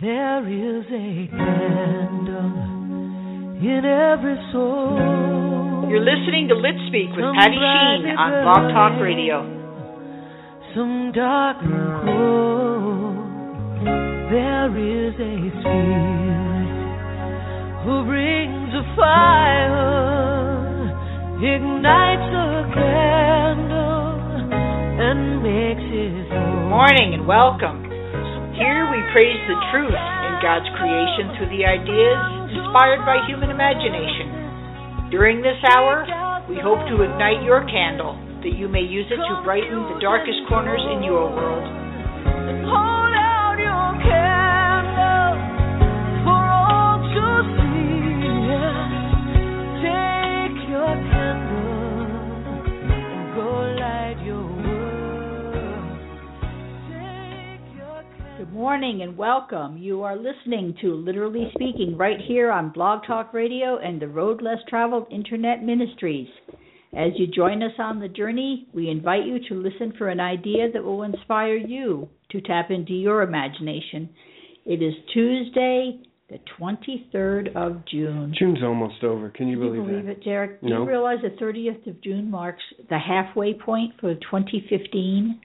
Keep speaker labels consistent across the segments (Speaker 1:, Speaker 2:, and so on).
Speaker 1: There is a candle in every soul.
Speaker 2: You're listening to Lit Speak with Patti Shene on Blog Talk Radio.
Speaker 1: Some dark and cold. There is a spirit who brings a fire, ignites a candle, and makes it whole.
Speaker 2: Morning and welcome. Here we praise the truth in God's creation through the ideas inspired by human imagination. During this hour, we hope to ignite your candle that you may use it to brighten the darkest corners in your world. Morning and welcome. You are listening to Literally Speaking right here on Blog Talk Radio and the Road Less Traveled Internet Ministries. As you join us on the journey, we invite you to listen for an idea that will inspire you to tap into your imagination. It is Tuesday, the 23rd of June.
Speaker 3: June's almost over. Can you
Speaker 2: Can
Speaker 3: believe,
Speaker 2: you believe
Speaker 3: that?
Speaker 2: it, Derek? Do
Speaker 3: No.
Speaker 2: you realize the 30th of June marks the halfway point for 2015?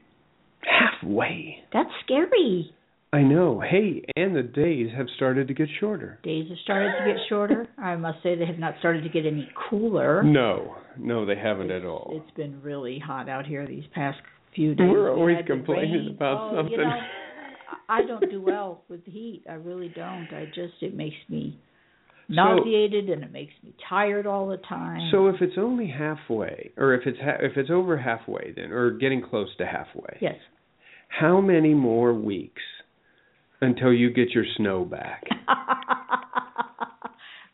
Speaker 3: Halfway.
Speaker 2: That's scary.
Speaker 3: I know. Hey, and the days have started to get shorter.
Speaker 2: Days have started to get shorter. I must say they have not started to get any cooler.
Speaker 3: No, no, they haven't
Speaker 2: it's,
Speaker 3: at all.
Speaker 2: It's been really hot out here these past few days.
Speaker 3: We're always complaining about
Speaker 2: oh,
Speaker 3: something.
Speaker 2: You know, I don't do well with the heat. I really don't. I just it makes me nauseated and it makes me tired all the time.
Speaker 3: So if it's only halfway, or if it's ha- if it's over halfway, then, or getting close to halfway,
Speaker 2: yes.
Speaker 3: how many more weeks until you get your snow back?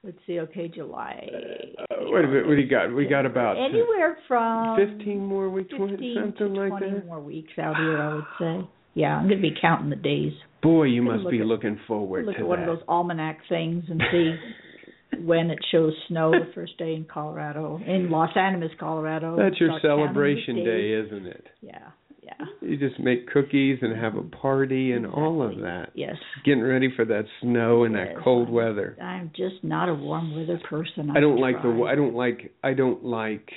Speaker 2: Let's see. Okay, July.
Speaker 3: Uh, wait a minute. What do you got? We got about
Speaker 2: anywhere from
Speaker 3: fifteen more weeks,
Speaker 2: 15
Speaker 3: something
Speaker 2: to
Speaker 3: like
Speaker 2: 20
Speaker 3: that.
Speaker 2: more weeks out here. I would say. Yeah, I'm going to be counting the days.
Speaker 3: Boy, you must
Speaker 2: look
Speaker 3: be
Speaker 2: at-
Speaker 3: looking forward
Speaker 2: look
Speaker 3: to
Speaker 2: at one of those almanac things and see when it shows snow the first day in Colorado, in Las Animas, Colorado.
Speaker 3: That's your
Speaker 2: Start counting the
Speaker 3: celebration day, isn't it?
Speaker 2: Yeah, yeah.
Speaker 3: You just make cookies and have a party and all of that.
Speaker 2: Yes.
Speaker 3: Getting ready for that snow and
Speaker 2: Yes,
Speaker 3: that cold weather.
Speaker 2: I'm just not a warm weather person.
Speaker 3: I don't
Speaker 2: I've
Speaker 3: like the. I don't like I don't like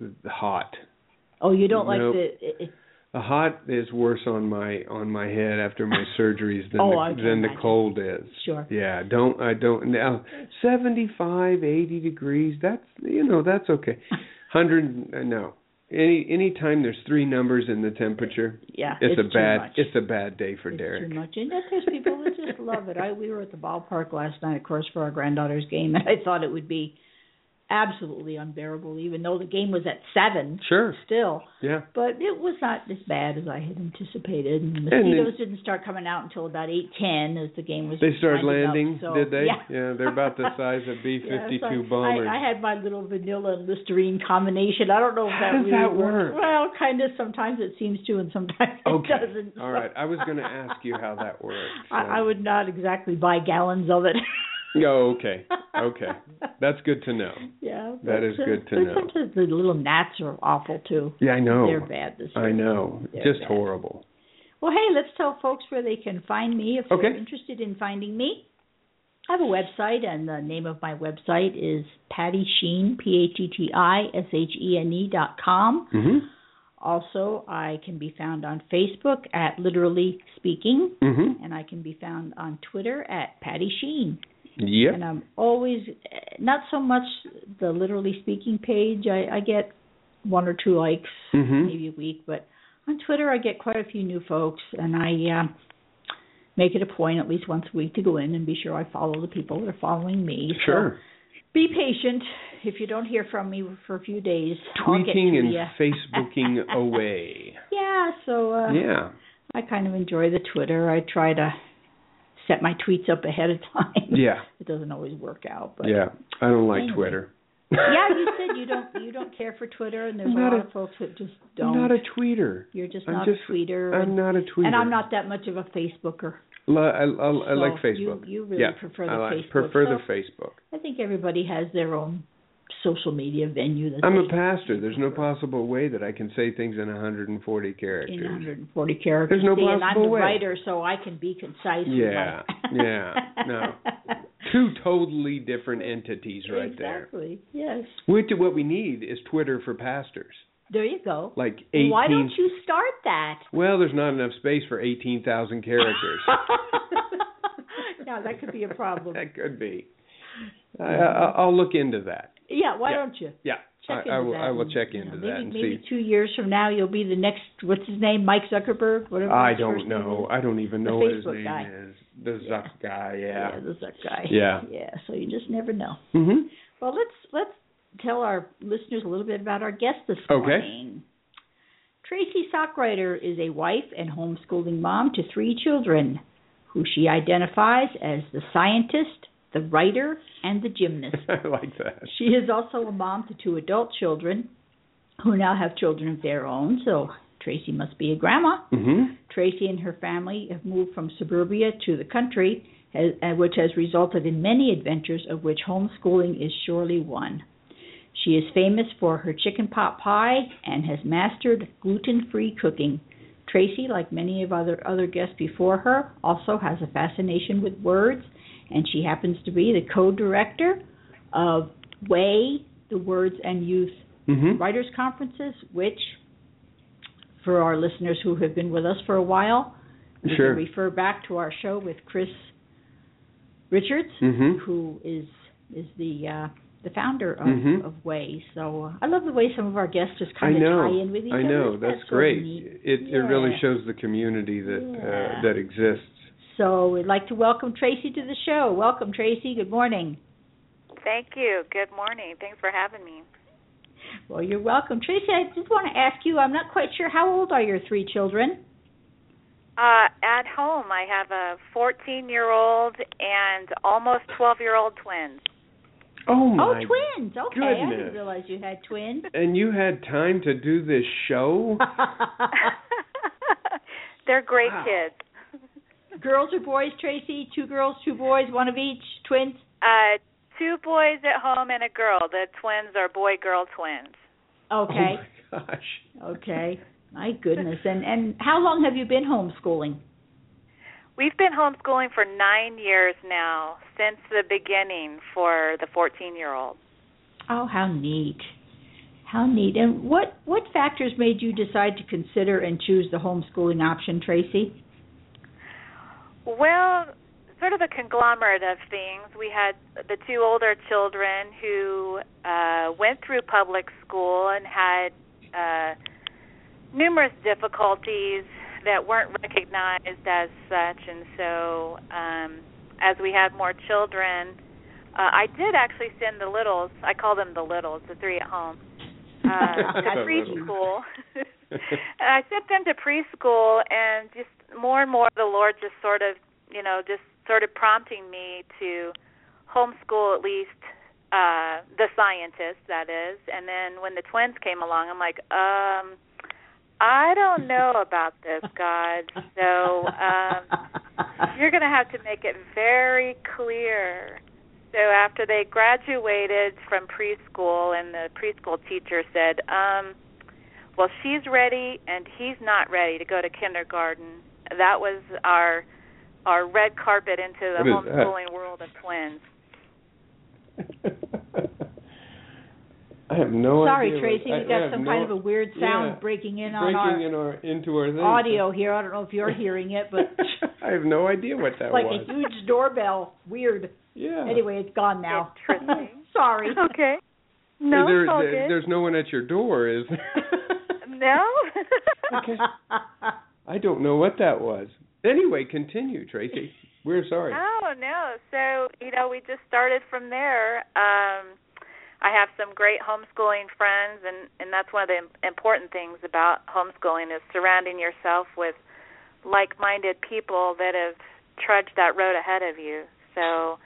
Speaker 3: the hot.
Speaker 2: Oh, you don't like the. It,
Speaker 3: The hot is worse on my on my head after my surgeries than
Speaker 2: Oh,
Speaker 3: the,
Speaker 2: I can
Speaker 3: than the
Speaker 2: imagine.
Speaker 3: cold is.
Speaker 2: Sure.
Speaker 3: Yeah, don't I don't now 75, 80 degrees, that's you know, that's okay. 100 uh, no. Any any time there's three numbers in the temperature,
Speaker 2: yeah,
Speaker 3: it's, a bad
Speaker 2: much.
Speaker 3: it's a bad day for
Speaker 2: it's
Speaker 3: Derek.
Speaker 2: too much. And there's people that just love it. I we were at the ballpark last night, of course, for our granddaughter's game, and I thought it would be absolutely unbearable, even though the game was at seven.
Speaker 3: Sure.
Speaker 2: Still,
Speaker 3: Yeah.
Speaker 2: but it was not as bad as I had anticipated. And the
Speaker 3: And
Speaker 2: mosquitoes didn't start coming out until about eight ten as the game was.
Speaker 3: They started
Speaker 2: winding up,
Speaker 3: landing,
Speaker 2: so,
Speaker 3: did they?
Speaker 2: Yeah.
Speaker 3: they're about the size of B
Speaker 2: Yeah,
Speaker 3: fifty
Speaker 2: so
Speaker 3: two bombers.
Speaker 2: I, I had my little vanilla and Listerine combination. I don't know if
Speaker 3: How
Speaker 2: that
Speaker 3: does
Speaker 2: really
Speaker 3: that work?
Speaker 2: Well, kind of. Sometimes it seems to, and sometimes
Speaker 3: okay.
Speaker 2: it doesn't.
Speaker 3: All right. I was going to ask you how that works.
Speaker 2: I, I would not exactly buy gallons of it.
Speaker 3: Oh, okay. Okay. That's good to know.
Speaker 2: yeah,
Speaker 3: That is
Speaker 2: uh,
Speaker 3: good to
Speaker 2: but
Speaker 3: know.
Speaker 2: Sometimes the little gnats are awful too.
Speaker 3: Yeah, I know.
Speaker 2: They're bad this year.
Speaker 3: I know.
Speaker 2: They're
Speaker 3: Just
Speaker 2: bad.
Speaker 3: horrible.
Speaker 2: Well, hey, let's tell folks where they can find me if
Speaker 3: Okay.
Speaker 2: they're interested in finding me. I have a website, and the name of my website is Patti Shene, P H E T I S H E N E dot com.
Speaker 3: Mhm.
Speaker 2: Also, I can be found on Facebook at Literally Speaking,
Speaker 3: Mhm.
Speaker 2: and I can be found on Twitter at Patti Shene.
Speaker 3: Yep.
Speaker 2: And I'm always not so much the Literally Speaking page. I, I get one or two likes
Speaker 3: Mhm.
Speaker 2: maybe a week, but on Twitter I get quite a few new folks, and I uh, make it a point at least once a week to go in and be sure I follow the people that are following me. So
Speaker 3: Sure.
Speaker 2: be patient. If you don't hear from me for a few days,
Speaker 3: Tweeting and
Speaker 2: ya.
Speaker 3: Facebooking away.
Speaker 2: Yeah, so uh,
Speaker 3: Yeah.
Speaker 2: I kind of enjoy the Twitter. I try to set my tweets up ahead of time.
Speaker 3: Yeah.
Speaker 2: It doesn't always work out, but
Speaker 3: Yeah. I don't like
Speaker 2: Anyway.
Speaker 3: Twitter.
Speaker 2: yeah, you said you don't you don't care for Twitter, and there's a lot
Speaker 3: a-
Speaker 2: of folks that just don't.
Speaker 3: I'm not a tweeter.
Speaker 2: You're just
Speaker 3: I'm
Speaker 2: not
Speaker 3: just-
Speaker 2: a tweeter.
Speaker 3: I'm
Speaker 2: and,
Speaker 3: not a tweeter.
Speaker 2: and I'm not that much of a Facebooker.
Speaker 3: I, I, I like Facebook.
Speaker 2: You, you really
Speaker 3: yeah,
Speaker 2: prefer the
Speaker 3: I like,
Speaker 2: Facebook.
Speaker 3: prefer
Speaker 2: so
Speaker 3: the Facebook.
Speaker 2: I think everybody has their own social media venue. That
Speaker 3: I'm a pastor. There's no possible way that I can say things in 140 characters.
Speaker 2: in 140 characters.
Speaker 3: There's no
Speaker 2: See, and I'm
Speaker 3: possible
Speaker 2: the
Speaker 3: way.
Speaker 2: writer, so I can be concise.
Speaker 3: Yeah, yeah, no. Two totally different entities right there.
Speaker 2: exactly. Yes.
Speaker 3: Which what we need is Twitter for pastors.
Speaker 2: There you go.
Speaker 3: Like 18
Speaker 2: Why don't you start that?
Speaker 3: Well, there's not enough space for 18,000 characters.
Speaker 2: now that could be a problem.
Speaker 3: that could be. I, I'll look into that.
Speaker 2: Yeah. Why
Speaker 3: Yeah.
Speaker 2: don't you?
Speaker 3: Yeah,
Speaker 2: Check
Speaker 3: I, I will. I will
Speaker 2: and,
Speaker 3: check
Speaker 2: you
Speaker 3: into
Speaker 2: know,
Speaker 3: that
Speaker 2: maybe,
Speaker 3: and
Speaker 2: maybe
Speaker 3: see.
Speaker 2: two years from now, you'll be the next. What's his name? Mike Zuckerberg. Whatever.
Speaker 3: I don't know. I don't even know what his name
Speaker 2: guy.
Speaker 3: is. The
Speaker 2: Yeah.
Speaker 3: Zuck guy. Yeah. yeah.
Speaker 2: the Zuck guy.
Speaker 3: Yeah.
Speaker 2: Yeah. So you just never know.
Speaker 3: Mhm.
Speaker 2: Well, let's let's tell our listeners a little bit about our guest this morning.
Speaker 3: Okay.
Speaker 2: morning. Tracy Sockriter is a wife and homeschooling mom to three children, who she identifies as the scientist, the writer, and the gymnast.
Speaker 3: I like that.
Speaker 2: She is also a mom to two adult children, who now have children of their own. So Tracy must be a grandma.
Speaker 3: Mhm.
Speaker 2: Tracy and her family have moved from suburbia to the country, has, uh, which has resulted in many adventures, of which homeschooling is surely one. She is famous for her chicken pot pie and has mastered gluten-free cooking. Tracy, like many of other other guests before her, also has a fascination with words, and she happens to be the co-director of WAY, the Words and Youth
Speaker 3: Mhm.
Speaker 2: writers conferences, which, for our listeners who have been with us for a while, we
Speaker 3: Sure.
Speaker 2: can refer back to our show with Chris Richards,
Speaker 3: Mhm.
Speaker 2: who is is the uh, the founder of,
Speaker 3: Mhm.
Speaker 2: of Way. So uh, I love the way some of our guests just kind of tie in with each other.
Speaker 3: I
Speaker 2: know.
Speaker 3: That's
Speaker 2: that so
Speaker 3: great. It it really shows the community that
Speaker 2: Yeah.
Speaker 3: uh, that exists.
Speaker 2: So we'd like to welcome Tracy to the show. Welcome, Tracy. Good morning.
Speaker 4: Thank you. Good morning. Thanks for having me.
Speaker 2: Well, you're welcome, Tracy. I just want to ask you. I'm not quite sure how old are your three children.
Speaker 4: Uh, at home, I have a 14 year old and almost 12 year old twins.
Speaker 3: Oh my!
Speaker 2: oh, twins. Okay, I didn't realize you had twins.
Speaker 3: And you had time to do this show?
Speaker 4: They're great
Speaker 3: Wow.
Speaker 4: kids.
Speaker 2: Girls or boys, Tracy? Two girls, two boys, one of each. Twins.
Speaker 4: Uh, two boys at home and a girl. The twins are boy girl twins.
Speaker 2: Okay.
Speaker 3: Oh my gosh.
Speaker 2: Okay. My goodness. And and how long have you been homeschooling?
Speaker 4: We've been homeschooling for nine years now, since the beginning for the 14 year old.
Speaker 2: Oh, how neat. How neat. And what what factors made you decide to consider and choose the homeschooling option, Tracy?
Speaker 4: Well, sort of a conglomerate of things. We had the two older children who uh, went through public school and had uh, numerous difficulties that weren't recognized as such, and so um, as we had more children, uh, I did actually send the littles. I call them the littles, the three at home, uh, to preschool. and I sent them to preschool, and just more and more, the Lord just sort of, you know, just sort of prompting me to homeschool at least uh the scientists, that is. And then when the twins came along, I'm like, um, I don't know about this, God. So um, you're going to have to make it very clear. So after they graduated from preschool, and the preschool teacher said, um, "Well, she's ready, and he's not ready to go to kindergarten." That was our our red carpet into the
Speaker 3: What is that?
Speaker 4: homeschooling world of twins.
Speaker 3: I have no
Speaker 2: Sorry,
Speaker 3: idea.
Speaker 2: Sorry, Tracy,
Speaker 3: what,
Speaker 2: we
Speaker 3: I- I
Speaker 2: got
Speaker 3: have
Speaker 2: some
Speaker 3: no-
Speaker 2: kind of a weird sound
Speaker 3: yeah,
Speaker 2: breaking in on
Speaker 3: breaking
Speaker 2: our
Speaker 3: in our into our thing.
Speaker 2: audio here. I don't know if you're hearing it, but
Speaker 3: I have no idea what that
Speaker 2: like
Speaker 3: was.
Speaker 2: Like a huge doorbell. Weird.
Speaker 3: yeah.
Speaker 2: Anyway, it's gone now.
Speaker 4: Interesting.
Speaker 2: Sorry.
Speaker 4: Okay. No,
Speaker 3: there,
Speaker 4: it's all
Speaker 3: there-
Speaker 4: good.
Speaker 3: there's no one at your door, is there?
Speaker 4: No.
Speaker 3: Okay. I don't know what that was. Anyway, continue, Tracy. We're sorry.
Speaker 4: Oh no. So, you know, we just started from there. Um I have some great homeschooling friends and and that's one of the im- important things about homeschooling is surrounding yourself with like-minded people that have trudged that road ahead of you. So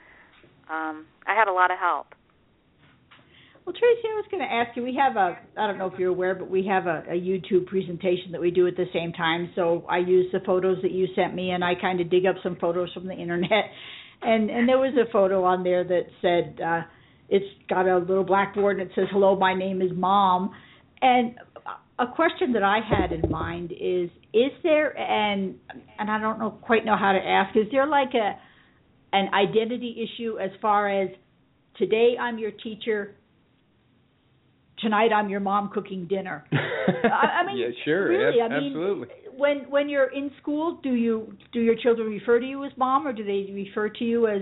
Speaker 4: um I had a lot of help.
Speaker 2: Well, Tracy, I was going to ask you. We have a, I don't know if you're aware, but we have a, a YouTube presentation that we do at the same time. So I use the photos that you sent me, and I kind of dig up some photos from the internet. And and there was a photo on there that said uh, it's got a little blackboard and it says, "Hello, my name is Mom." And a question that I had in mind is: Is there and and I don't know quite know how to ask. Is there like a an identity issue as far as today I'm your teacher, tonight I'm your mom cooking dinner. I, I mean,
Speaker 3: yeah, sure,
Speaker 2: really,
Speaker 3: ab-
Speaker 2: I mean,
Speaker 3: absolutely.
Speaker 2: When when you're in school, do you do your children refer to you as mom, or do they refer to you as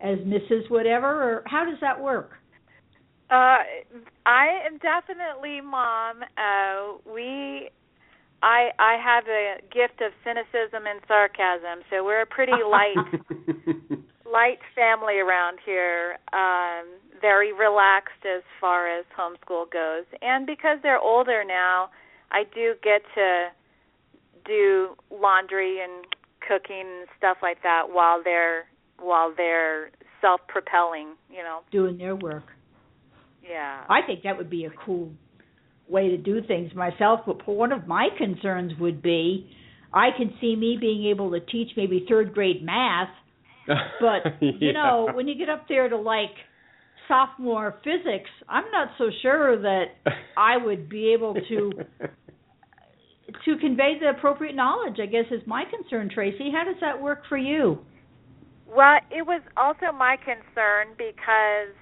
Speaker 2: as Mrs. Whatever, or how does that work?
Speaker 4: Uh I am definitely mom. Uh we I I have a gift of cynicism and sarcasm, so we're a pretty light light family around here. Um, very relaxed as far as homeschool goes, and because they're older now, I do get to do laundry and cooking and stuff like that while they're while they're self-propelling. You know.
Speaker 2: Doing their work.
Speaker 4: Yeah.
Speaker 2: I think that would be a cool way to do things myself. But one of my concerns would be, I can see me being able to teach maybe third grade math But you know, when you get up there to like sophomore physics, I'm not so sure that I would be able to to convey the appropriate knowledge. I guess is my concern, Tracy. How does that work for you?
Speaker 4: Well, it was also my concern because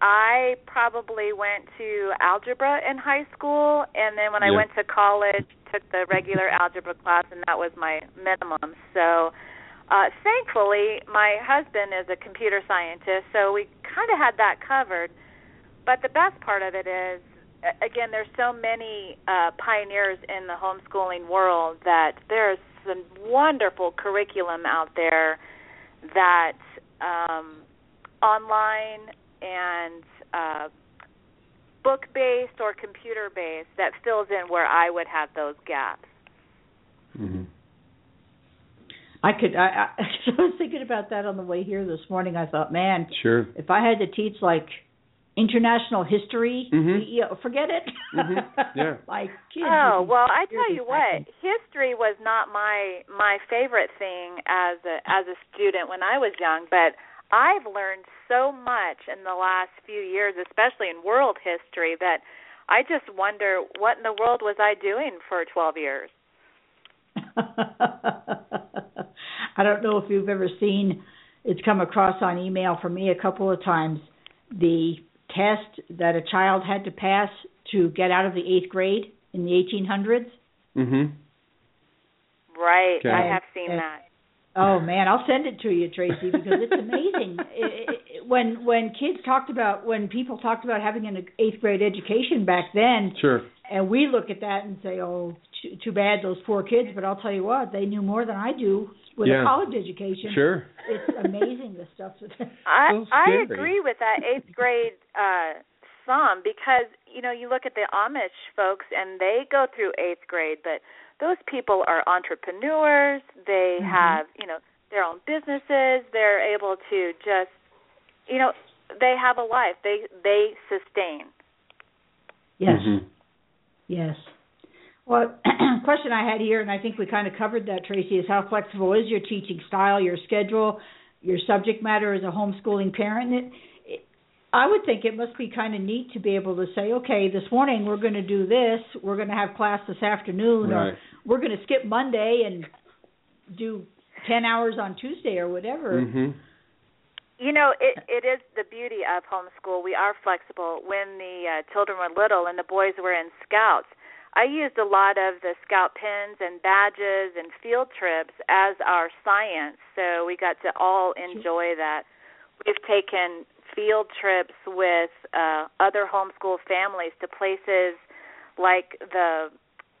Speaker 4: I probably went to algebra in high school, and then when I went to college, took the regular algebra class, and that was my minimum. So, uh, thankfully, my husband is a computer scientist, so we kind of had that covered. But the best part of it is, again, there's so many uh, pioneers in the homeschooling world that there's some wonderful curriculum out there that um, online and uh, book based or computer based that fills in where I would have those gaps.
Speaker 3: Mhm.
Speaker 2: I could. I, I, I was thinking about that on the way here this morning. I thought, man,
Speaker 3: Sure.
Speaker 2: if I had to teach like international history,
Speaker 3: Mhm.
Speaker 2: you know, forget it.
Speaker 3: Mhm. Yeah.
Speaker 2: like kids.
Speaker 4: Oh well, I tell you what, history was not my my favorite thing as a as a student when I was young, but I've learned so much in the last few years, especially in world history, that I just wonder what in the world was I doing for 12 years.
Speaker 2: I don't know if you've ever seen it's come across on email for me a couple of times the test that a child had to pass to get out of the 8th grade in the 1800s.
Speaker 3: Mhm.
Speaker 4: Right,
Speaker 3: Okay.
Speaker 4: I have seen
Speaker 2: And-
Speaker 4: that.
Speaker 2: Oh man, I'll send it to you, Tracy, because it's amazing. it, it, when when kids talked about when people talked about having an eighth grade education back then,
Speaker 3: Sure.
Speaker 2: And we look at that and say, "Oh, too, too bad those poor kids." But I'll tell you what, they knew more than I do with
Speaker 3: Yeah.
Speaker 2: a college education.
Speaker 3: Sure.
Speaker 2: It's amazing the stuff that.
Speaker 4: I
Speaker 3: So
Speaker 4: I agree with that eighth grade uh some because you know you look at the Amish folks and they go through eighth grade, but those people are entrepreneurs. They
Speaker 2: Mhm.
Speaker 4: have you know their own businesses. They're able to just you know they have a life. They they sustain.
Speaker 2: yes.
Speaker 3: Mhm.
Speaker 2: Yes. Well, question I had here, and I think we kind of covered that, Tracy, is how flexible is your teaching style, your schedule, your subject matter as a homeschooling parent? It, it, I would think it must be kind of neat to be able to say, okay, this morning we're going to do this, we're going to have class this afternoon,
Speaker 3: Right.
Speaker 2: or we're going to skip Monday and do 10 hours on Tuesday or whatever.
Speaker 3: Mhm.
Speaker 4: You know, it it is the beauty of homeschool. We are flexible. When the uh, children were little and the boys were in scouts, I used a lot of the scout pins and badges and field trips as our science. So we got to all enjoy that. We've taken field trips with uh other homeschool families to places like the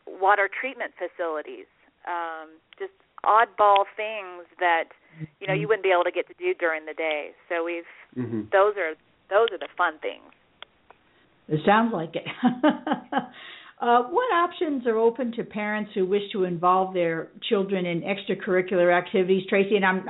Speaker 4: water treatment facilities. Um just oddball things that you know you wouldn't be able to get to do during the day. So we've
Speaker 3: Mhm.
Speaker 4: those are those are the fun things.
Speaker 2: It sounds like it. Uh, what options are open to parents who wish to involve their children in extracurricular activities, Tracy? And I'm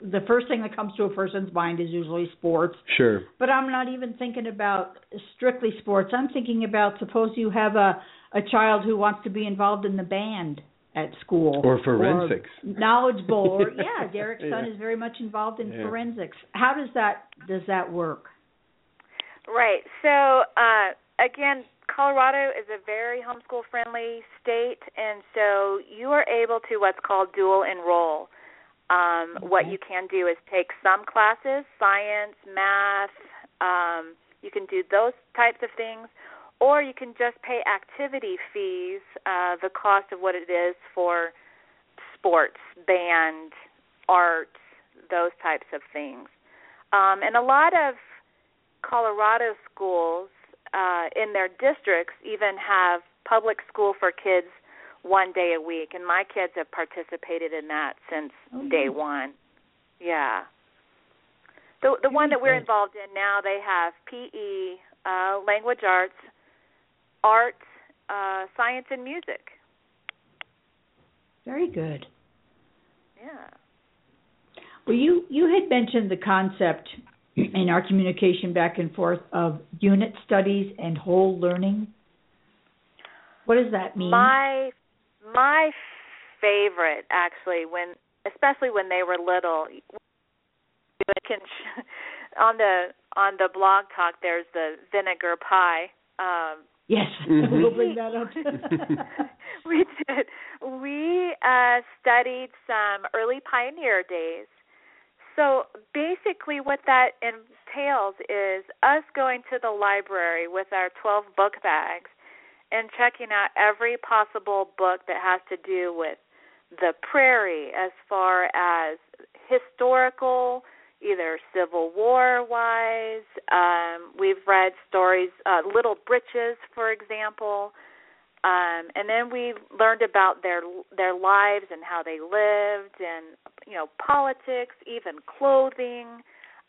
Speaker 2: the first thing that comes to a person's mind is usually sports.
Speaker 3: Sure.
Speaker 2: But I'm not even thinking about strictly sports. I'm thinking about suppose you have a a child who wants to be involved in the band at school
Speaker 3: Or forensics.
Speaker 2: or knowledge bowl or yeah derek's son
Speaker 3: Yeah.
Speaker 2: is very much involved in
Speaker 3: Yeah.
Speaker 2: forensics how does that does that work
Speaker 4: Right. So uh, again, Colorado is a very homeschool friendly state, and so you are able to what's called dual enroll. Um, What you can do is take some classes, science, math. Um, you can do those types of things, or you can just pay activity fees, uh, the cost of what it is for sports, band, art, those types of things. Um, and a lot of Colorado schools uh, in their districts even have public school for kids one day a week, and my kids have participated in that since
Speaker 2: Oh,
Speaker 4: day one. Yeah. The the one that we're involved in now, they have PE, uh, language arts, art, uh, science, and music.
Speaker 2: very good
Speaker 4: Yeah.
Speaker 2: well you you had mentioned the concept in our communication back and forth of unit studies and whole learning what does that mean
Speaker 4: My my favorite actually when especially when they were little on the on the blog talk there's the vinegar pie um
Speaker 2: yes.
Speaker 3: Mhm.
Speaker 2: we'll bring that up.
Speaker 4: We did. We uh studied some early pioneer days. So basically what that entails is us going to the library with our 12 book bags and checking out every possible book that has to do with the prairie as far as historical either civil war wise um we've read stories uh little britches for example. Um and then we learned about their their lives and how they lived and you know politics even clothing.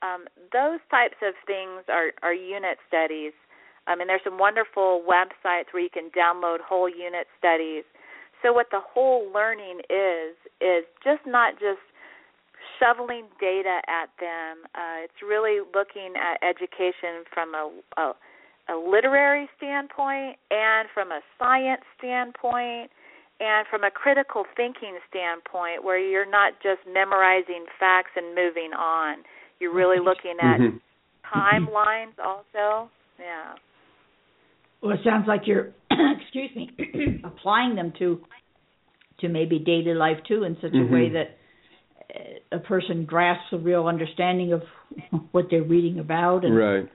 Speaker 4: Um those types of things are are unit studies. Um and there's some wonderful websites where you can download whole unit studies. So what the whole learning is is just not just shoveling data at them uh it's really looking at education from a, a a literary standpoint and from a science standpoint and from a critical thinking standpoint where you're not just memorizing facts and moving on. You're really looking at
Speaker 3: Mhm.
Speaker 4: timelines also. Yeah.
Speaker 2: Well, it sounds like you're, excuse me, applying them to to maybe daily life too in such a way
Speaker 3: Mhm.
Speaker 2: that a person grasps a real understanding of what they're reading about, and
Speaker 3: Right.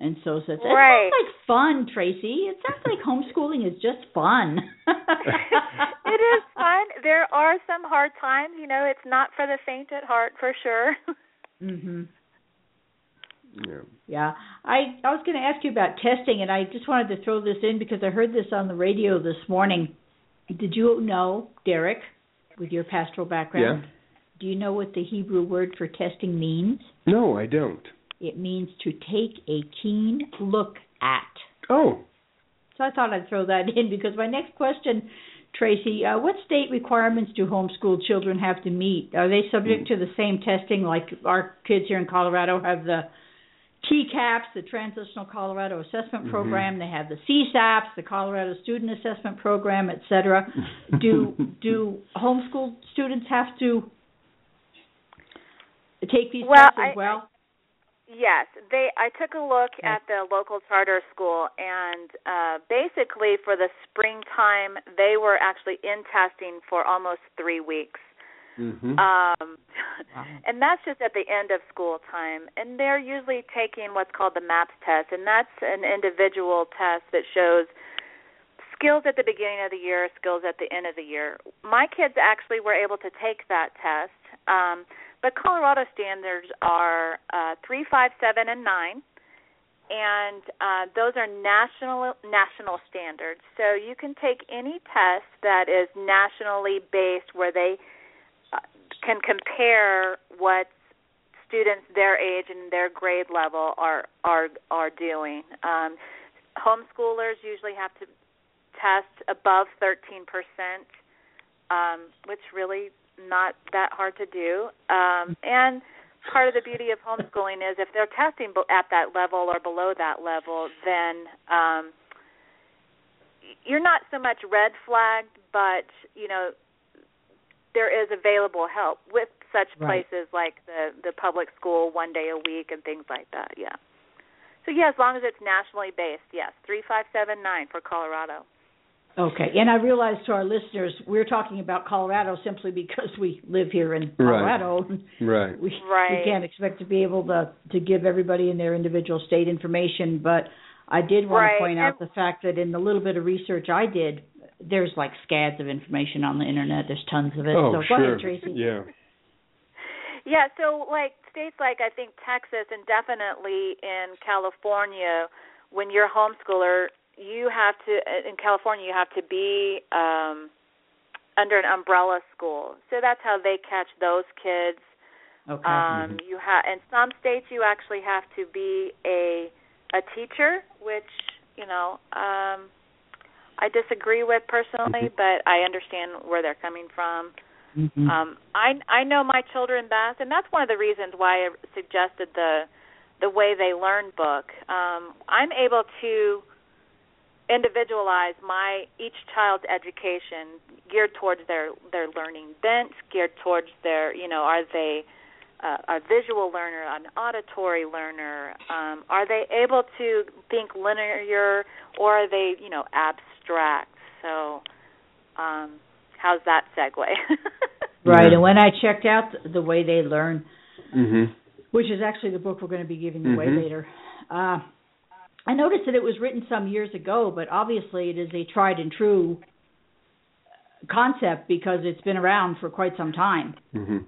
Speaker 2: and so says, "It
Speaker 4: Right.
Speaker 2: sounds like fun, Tracy. It sounds like homeschooling is just fun."
Speaker 4: it is fun. There are some hard times, you know, it's not for the faint at heart for sure.
Speaker 2: Mhm.
Speaker 3: Yeah.
Speaker 2: Yeah, I I was going to ask you about testing, and I just wanted to throw this in because I heard this on the radio this morning. Did you know, Derek, with your pastoral background?
Speaker 3: Yeah.
Speaker 2: Do you know what the Hebrew word for testing means?
Speaker 3: No, I don't.
Speaker 2: It means to take a keen look at.
Speaker 3: Oh.
Speaker 2: So I thought I'd throw that in because my next question, Tracy, uh, what state requirements do homeschool children have to meet? Are they subject to the same testing like our kids here in Colorado have the TCAPS, the Transitional Colorado Assessment
Speaker 3: Mhm.
Speaker 2: Program. They have the CSAPS, the Colorado Student Assessment Program, et cetera. Do do homeschool students have to take these
Speaker 4: Well,
Speaker 2: tests as
Speaker 4: I-
Speaker 2: well?
Speaker 4: Yes, they. I took a look
Speaker 2: Okay.
Speaker 4: at the local charter school, and uh, basically for the springtime, they were actually in testing for almost three weeks.
Speaker 3: Mhm.
Speaker 4: Um,
Speaker 2: Wow.
Speaker 4: and that's just at the end of school time. And they're usually taking what's called the MAPS test, and that's an individual test that shows skills at the beginning of the year, skills at the end of the year. My kids actually were able to take that test. Um, but Colorado standards are uh, three, five, seven, and nine, and uh, those are national national standards. So you can take any test that is nationally based, where they uh, can compare what students their age and their grade level are are are doing. Um, homeschoolers usually have to test above 13%, um, which really not that hard to do. Um, and part of the beauty of homeschooling is if they're testing at that level or below that level, then um, you're not so much red flagged, but you know there is available help with such
Speaker 2: Right.
Speaker 4: places like the the public school one day a week and things like that. Yeah. So yeah, as long as it's nationally based, yes, three five seven nine for Colorado.
Speaker 2: Okay, and I realize to our listeners, we're talking about Colorado simply because we live here in Colorado.
Speaker 3: Right.
Speaker 2: We,
Speaker 4: Right.
Speaker 2: we can't expect to be able to to give everybody in their individual state information, but I did want
Speaker 4: Right,
Speaker 2: to point out
Speaker 4: and-
Speaker 2: the fact that in the little bit of research I did, there's like scads of information on the internet. There's tons of it.
Speaker 3: Oh,
Speaker 2: so go
Speaker 3: sure.
Speaker 2: ahead, Tracy.
Speaker 3: Yeah.
Speaker 4: Yeah, so like states like I think Texas and definitely in California, when you're a homeschooler, you have to in California you have to be um under an umbrella school. So that's how they catch those kids.
Speaker 2: Okay.
Speaker 4: Um you have in some states you actually have to be a a teacher, which, you know, um I disagree with personally, but I understand where they're coming from.
Speaker 2: Mhm.
Speaker 4: Um, I I know my children best, and that's one of the reasons why I suggested the the way they learn book. Um, I'm able to individualize my each child's education geared towards their their learning bent, geared towards their you know are they uh, a visual learner, an auditory learner? Um, are they able to think linear, or are they you know abstract? So. Um, how's that segue?
Speaker 2: Right, and when I checked out the, the way they learn,
Speaker 3: Mhm.
Speaker 2: which is actually the book we're going to be giving away
Speaker 3: Mhm.
Speaker 2: later. Uh, I noticed that it was written some years ago, but obviously it is a tried and true concept because it's been around for quite some time.
Speaker 3: Mhm.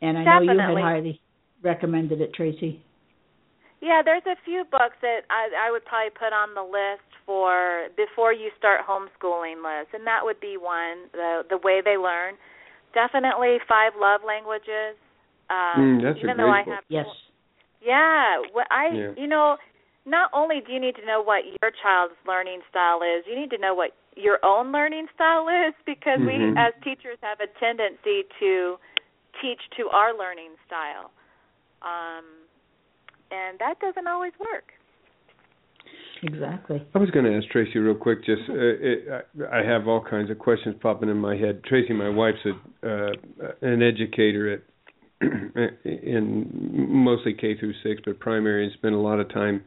Speaker 2: And I know you had highly recommended it, Tracy.
Speaker 4: Yeah, there's a few books that I, I would probably put on the list for before you start homeschooling list, and that would be one. The the way they learn, definitely five love languages. Um,
Speaker 3: Mm, that's a
Speaker 4: even
Speaker 3: great
Speaker 4: though I
Speaker 3: book.
Speaker 4: have
Speaker 2: Yes.
Speaker 4: yeah, what I
Speaker 3: Yeah.
Speaker 4: you know, not only do you need to know what your child's learning style is, you need to know what your own learning style is because
Speaker 3: Mhm.
Speaker 4: we as teachers have a tendency to teach to our learning style. Um and that doesn't always work.
Speaker 2: Exactly.
Speaker 3: I was going to ask Tracy real quick. Just uh, it, I I have all kinds of questions popping in my head. Tracy, my wife's a uh, an educator at in mostly K through six, but primary, and spent a lot of time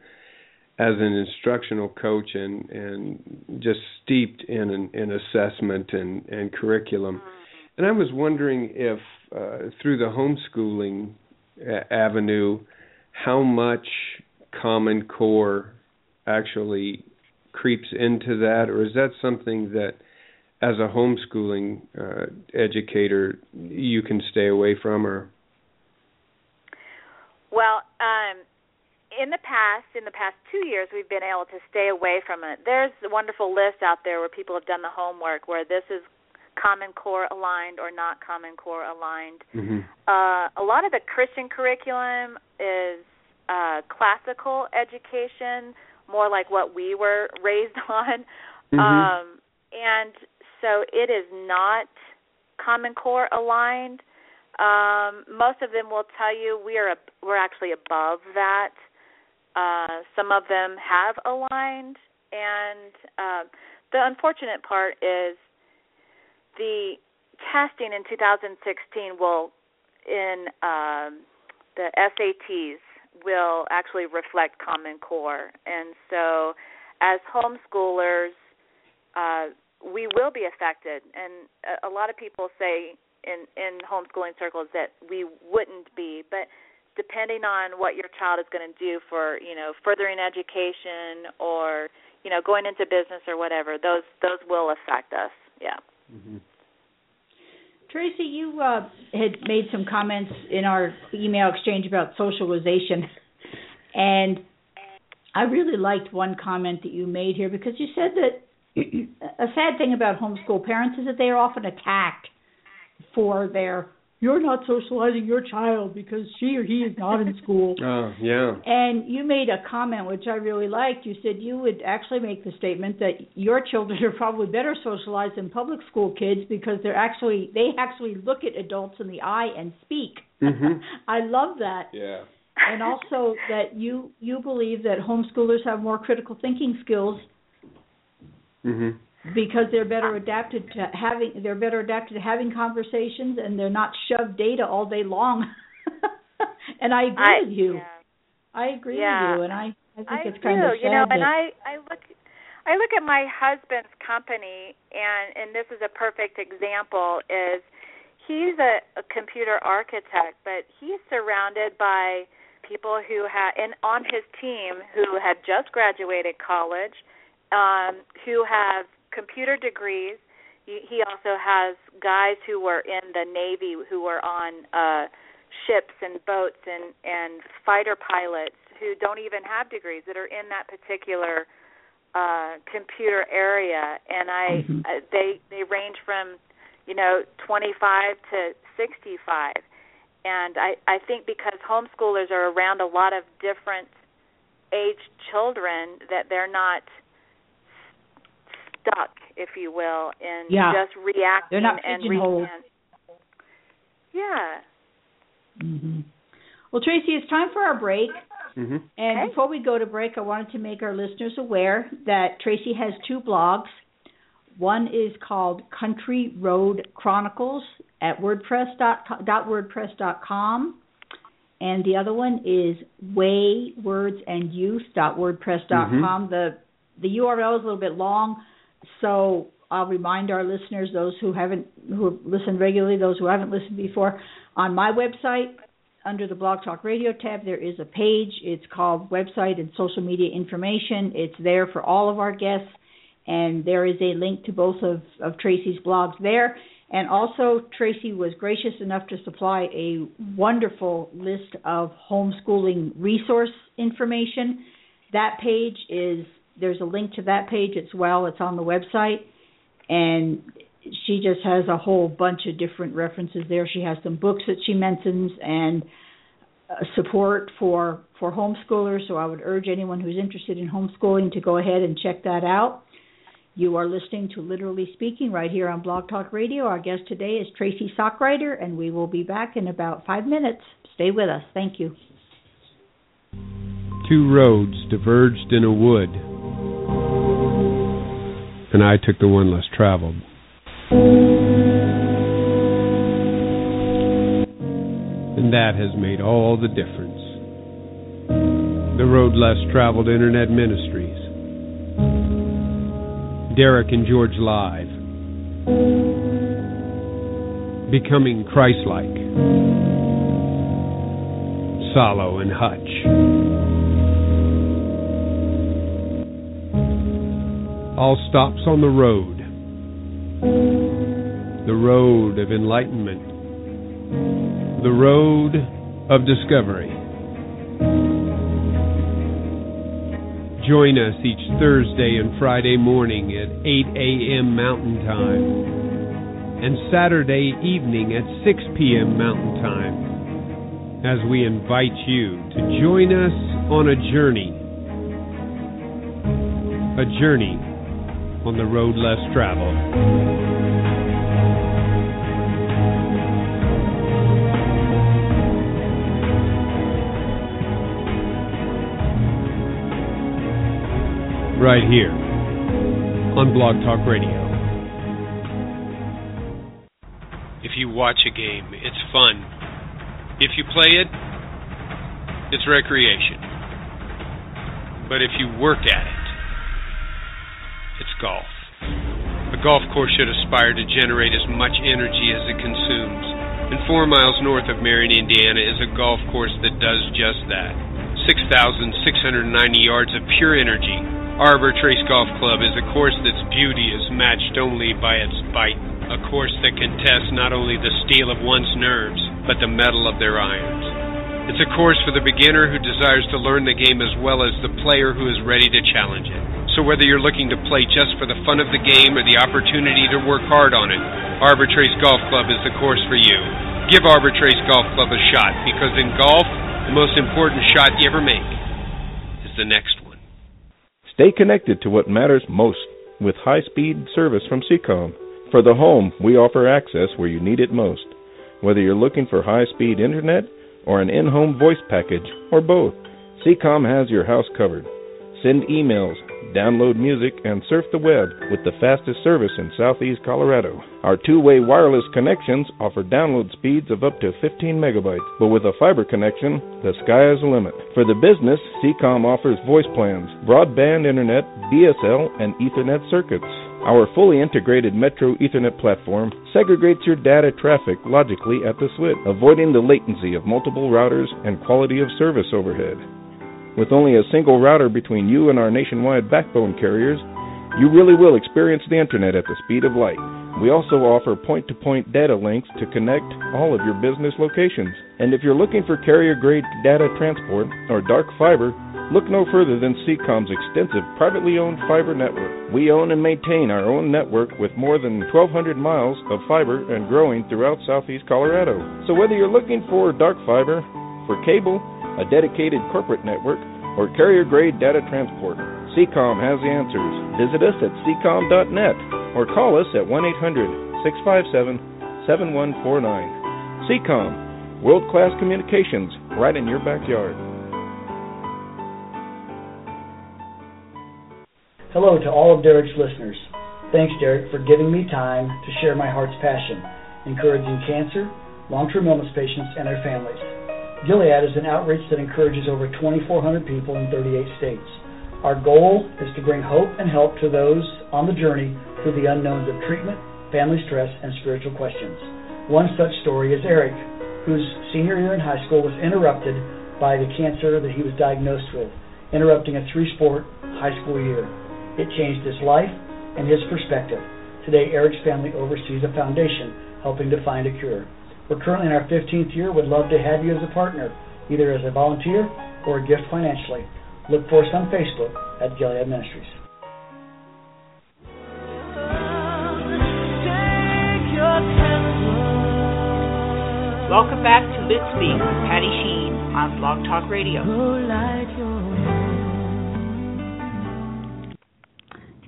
Speaker 3: as an instructional coach and and just steeped in an, in assessment and and curriculum. And I was wondering if uh, through the homeschooling a- avenue, how much Common Core actually creeps into that, or is that something that, as a homeschooling uh, educator, you can stay away from, or
Speaker 4: Well, um, in the past, in the past two years, we've been able to stay away from it. There's a wonderful list out there where people have done the homework where this is Common Core aligned or not Common Core aligned.
Speaker 3: Mhm.
Speaker 4: Uh, a lot of the Christian curriculum is uh, classical education, more like what we were raised on.
Speaker 3: Mhm.
Speaker 4: Um, and so it is not Common Core aligned. Um, most of them will tell you we are we're actually above that. Uh, some of them have aligned, and uh, the unfortunate part is the testing in 2016 will in um, the SATs will actually reflect Common Core, and so as homeschoolers, uh, we will be affected. And a, a lot of people say in in homeschooling circles that we wouldn't be, but depending on what your child is going to do for you know furthering education or you know going into business or whatever, those those will affect us. Yeah.
Speaker 3: Mhm.
Speaker 2: Tracy, you uh, had made some comments in our email exchange about socialization, and I really liked one comment that you made here because you said that a sad thing about homeschool parents is that they are often attacked for their you're not socializing your child because she or he is not in school.
Speaker 3: Oh, yeah.
Speaker 2: And you made a comment which I really liked. You said you would actually make the statement that your children are probably better socialized than public school kids because they're actually they actually look at adults in the eye and speak.
Speaker 3: Mhm.
Speaker 2: I love that.
Speaker 3: Yeah.
Speaker 2: And also that you you believe that homeschoolers have more critical thinking skills
Speaker 3: Mhm.
Speaker 2: Because they're better adapted to having they're better adapted to having conversations and they're not shoved data all day long. and I agree
Speaker 4: I,
Speaker 2: with you.
Speaker 4: Yeah.
Speaker 2: I agree
Speaker 4: Yeah.
Speaker 2: with you, and I I think
Speaker 4: I
Speaker 2: it's
Speaker 4: do.
Speaker 2: kind of sad
Speaker 4: you know, and I I look I look at my husband's company, and and this is a perfect example. Is he's a, a computer architect, but he's surrounded by people who had and on his team who had just graduated college, um, who have computer degrees. He, also has guys who were in the Navy who were on uh ships and boats and and fighter pilots who don't even have degrees that are in that particular uh computer area and I
Speaker 2: Mhm.
Speaker 4: uh, they they range from you know 25 to 65 and I I think because homeschoolers are around a lot of different age children that they're not stuck if you will in
Speaker 2: Yeah.
Speaker 4: just reacting
Speaker 2: They're not
Speaker 4: and
Speaker 2: pigeonholed.
Speaker 4: reacting. yeah
Speaker 2: hmm Well, Tracy, it's time for our break.
Speaker 3: Mm-hmm.
Speaker 2: And
Speaker 4: Okay.
Speaker 2: before we go to break, I wanted to make our listeners aware that Tracy has two blogs. One is called Country Road Chronicles at WordPress dot dot WordPress dot com, and the other one is Way Words and Youth dot WordPress dot com. The the URL is a little bit long, so I'll remind our listeners, those who haven't who have listened regularly, those who haven't listened before, on my website under the Blog Talk Radio tab, there is a page. It's called Website and Social Media Information. It's there for all of our guests, and there is a link to both of, of Tracy's blogs there. And also, Tracy was gracious enough to supply a wonderful list of homeschooling resource information. That page is, there's a link to that page as well. It's on the website. And she just has a whole bunch of different references there. She has some books that she mentions and uh, support for for homeschoolers. So I would urge anyone who's interested in homeschooling to go ahead and check that out. You are listening to Literally Speaking right here on Blog Talk Radio. Our guest today is Tracy Sockriter, and we will be back in about five minutes. Stay with us. Thank you.
Speaker 3: Two roads diverged in a wood, and I took the one less traveled. And that has made all the difference. The Road Less Traveled Internet Ministries. Derek and George Live. Becoming Christ-like. Salo and Hutch. All stops on the road. The road of enlightenment. The road of discovery. Join us each Thursday and Friday morning at 8 a.m. Mountain Time and Saturday evening at 6 p.m. Mountain Time as we invite you to join us on a journey. A journey on the road less traveled. Right here on Blog Talk Radio. If you watch a game, it's fun. If you play it, it's recreation. But if you work at it, golf. A golf course should aspire to generate as much energy as it consumes. And four miles north of Marion, Indiana is a golf course that does just that. 6,690 yards of pure energy. Arbor Trace Golf Club is a course that's beauty is matched only by its bite. A course that can test not only the steel of one's nerves, but the metal of their irons. It's a course for the beginner who desires to learn the game as well as the player who is ready to challenge it. So whether you're looking to play just for the fun of the game or the opportunity to work hard on it, Arbor Trace Golf Club is the course for you.
Speaker 5: give Arbor Trace Golf Club a shot because in golf, the most important shot you ever make is the next one.
Speaker 6: Stay connected to what matters most with high speed service from Seacom. For the home, we offer access where you need it most. Whether you're looking for high speed internet or an in home voice package, or both, Seacom has your house covered. Send emails, download music, and surf the web with the fastest service in southeast Colorado. Our two way wireless connections offer download speeds of up to 15 megabytes, but with a fiber connection, the sky is the limit. For the business, SECOM offers voice plans, broadband internet, DSL, and Ethernet circuits. Our fully integrated Metro Ethernet platform segregates your data traffic logically at the switch, avoiding the latency of multiple routers and quality of service overhead. With only a single router between you and our nationwide backbone carriers, you really will experience the internet at the speed of light. We also offer point to point data links to connect all of your business locations. And if you're looking for carrier grade data transport or dark fiber, look no further than SECOM's extensive privately owned fiber network. We own and maintain our own network with more than 1,200 miles of fiber and growing throughout southeast Colorado. So whether you're looking for dark fiber, for cable, a dedicated corporate network, or carrier grade data transport. SECOM has the answers. Visit us at secom.net or call us at 1 800 657 7149. SECOM, world class communications right in your backyard.
Speaker 7: Hello to all of Derek's listeners. Thanks, Derek, for giving me time to share my heart's passion, encouraging cancer, long term illness patients, and their families. Gilead is an outreach that encourages over 2,400 people in 38 states. Our goal is to bring hope and help to those on the journey through the unknowns of treatment, family stress, and spiritual questions. One such story is Eric, whose senior year in high school was interrupted by the cancer that he was diagnosed with, interrupting a three sport high school year. It changed his life and his perspective. Today, Eric's family oversees a foundation helping to find a cure. We're currently in our 15th year. Would love to have you as a partner, either as a volunteer or a gift financially. Look for us on Facebook at Gilead Ministries.
Speaker 2: Welcome back to Lit Speak with Patti Shene on Blog Talk Radio.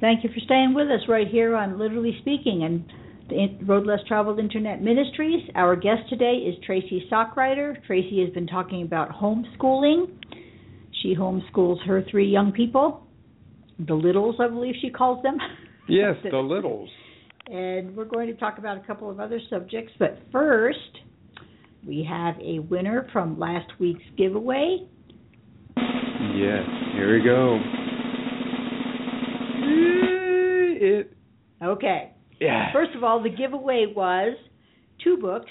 Speaker 2: Thank you for staying with us right here on Literally Speaking and the Road Less Traveled Internet Ministries. Our guest today is Tracy Sockriter. Tracy has been talking about homeschooling. She homeschools her three young people, the littles, I believe she calls them.
Speaker 3: Yes, the littles.
Speaker 2: and we're going to talk about a couple of other subjects, but first, we have a winner from last week's giveaway.
Speaker 3: Yes, here we go. It
Speaker 2: Okay.
Speaker 3: Yeah.
Speaker 2: First of all, the giveaway was two books.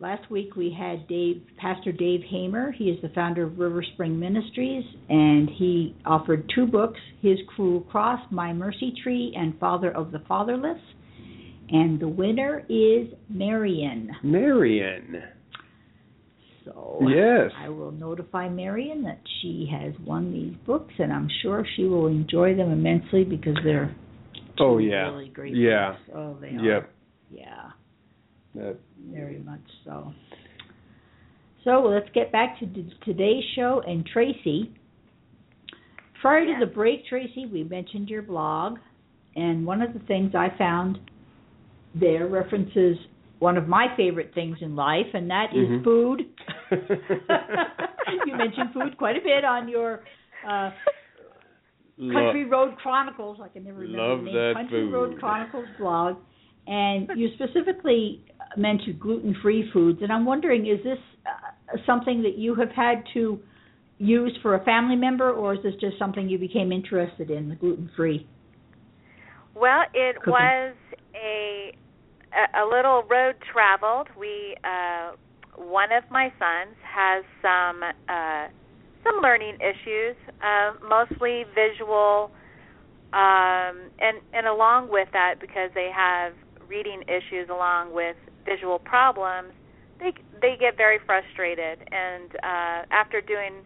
Speaker 2: Last week we had Dave, Pastor Dave Hamer. He is the founder of River Spring Ministries, and he offered two books: His Cruel Cross, My Mercy Tree, and Father of the Fatherless. And the winner is Marion.
Speaker 3: Marion.
Speaker 2: So
Speaker 3: Yes.
Speaker 2: I will notify Marion that she has won these books, and I'm sure she will enjoy them immensely because they're
Speaker 3: Oh
Speaker 2: two
Speaker 3: yeah.
Speaker 2: really great
Speaker 3: Yeah.
Speaker 2: books. Oh, they are.
Speaker 3: Yep.
Speaker 2: Yeah.
Speaker 3: That,
Speaker 2: very much so. So let's get back to t- today's show and Tracy. Prior to the break, Tracy, we mentioned your blog, and one of the things I found there references one of my favorite things in life, and that is
Speaker 3: Mhm.
Speaker 2: food. you mentioned food quite a bit on your uh, Country Road Chronicles. I can never remember
Speaker 3: Love
Speaker 2: the name.
Speaker 3: that
Speaker 2: Country
Speaker 3: food.
Speaker 2: Road Chronicles blog, and you specifically mentioned gluten-free foods. And I'm wondering, is this uh, something that you have had to use for a family member, or is this just something you became interested in, the gluten-free?
Speaker 4: Well, it
Speaker 2: Cooking.
Speaker 4: was a, a a little road traveled. We uh one of my sons has some uh some learning issues, uh mostly visual um and and along with that because they have reading issues along with visual problems, they they get very frustrated and uh after doing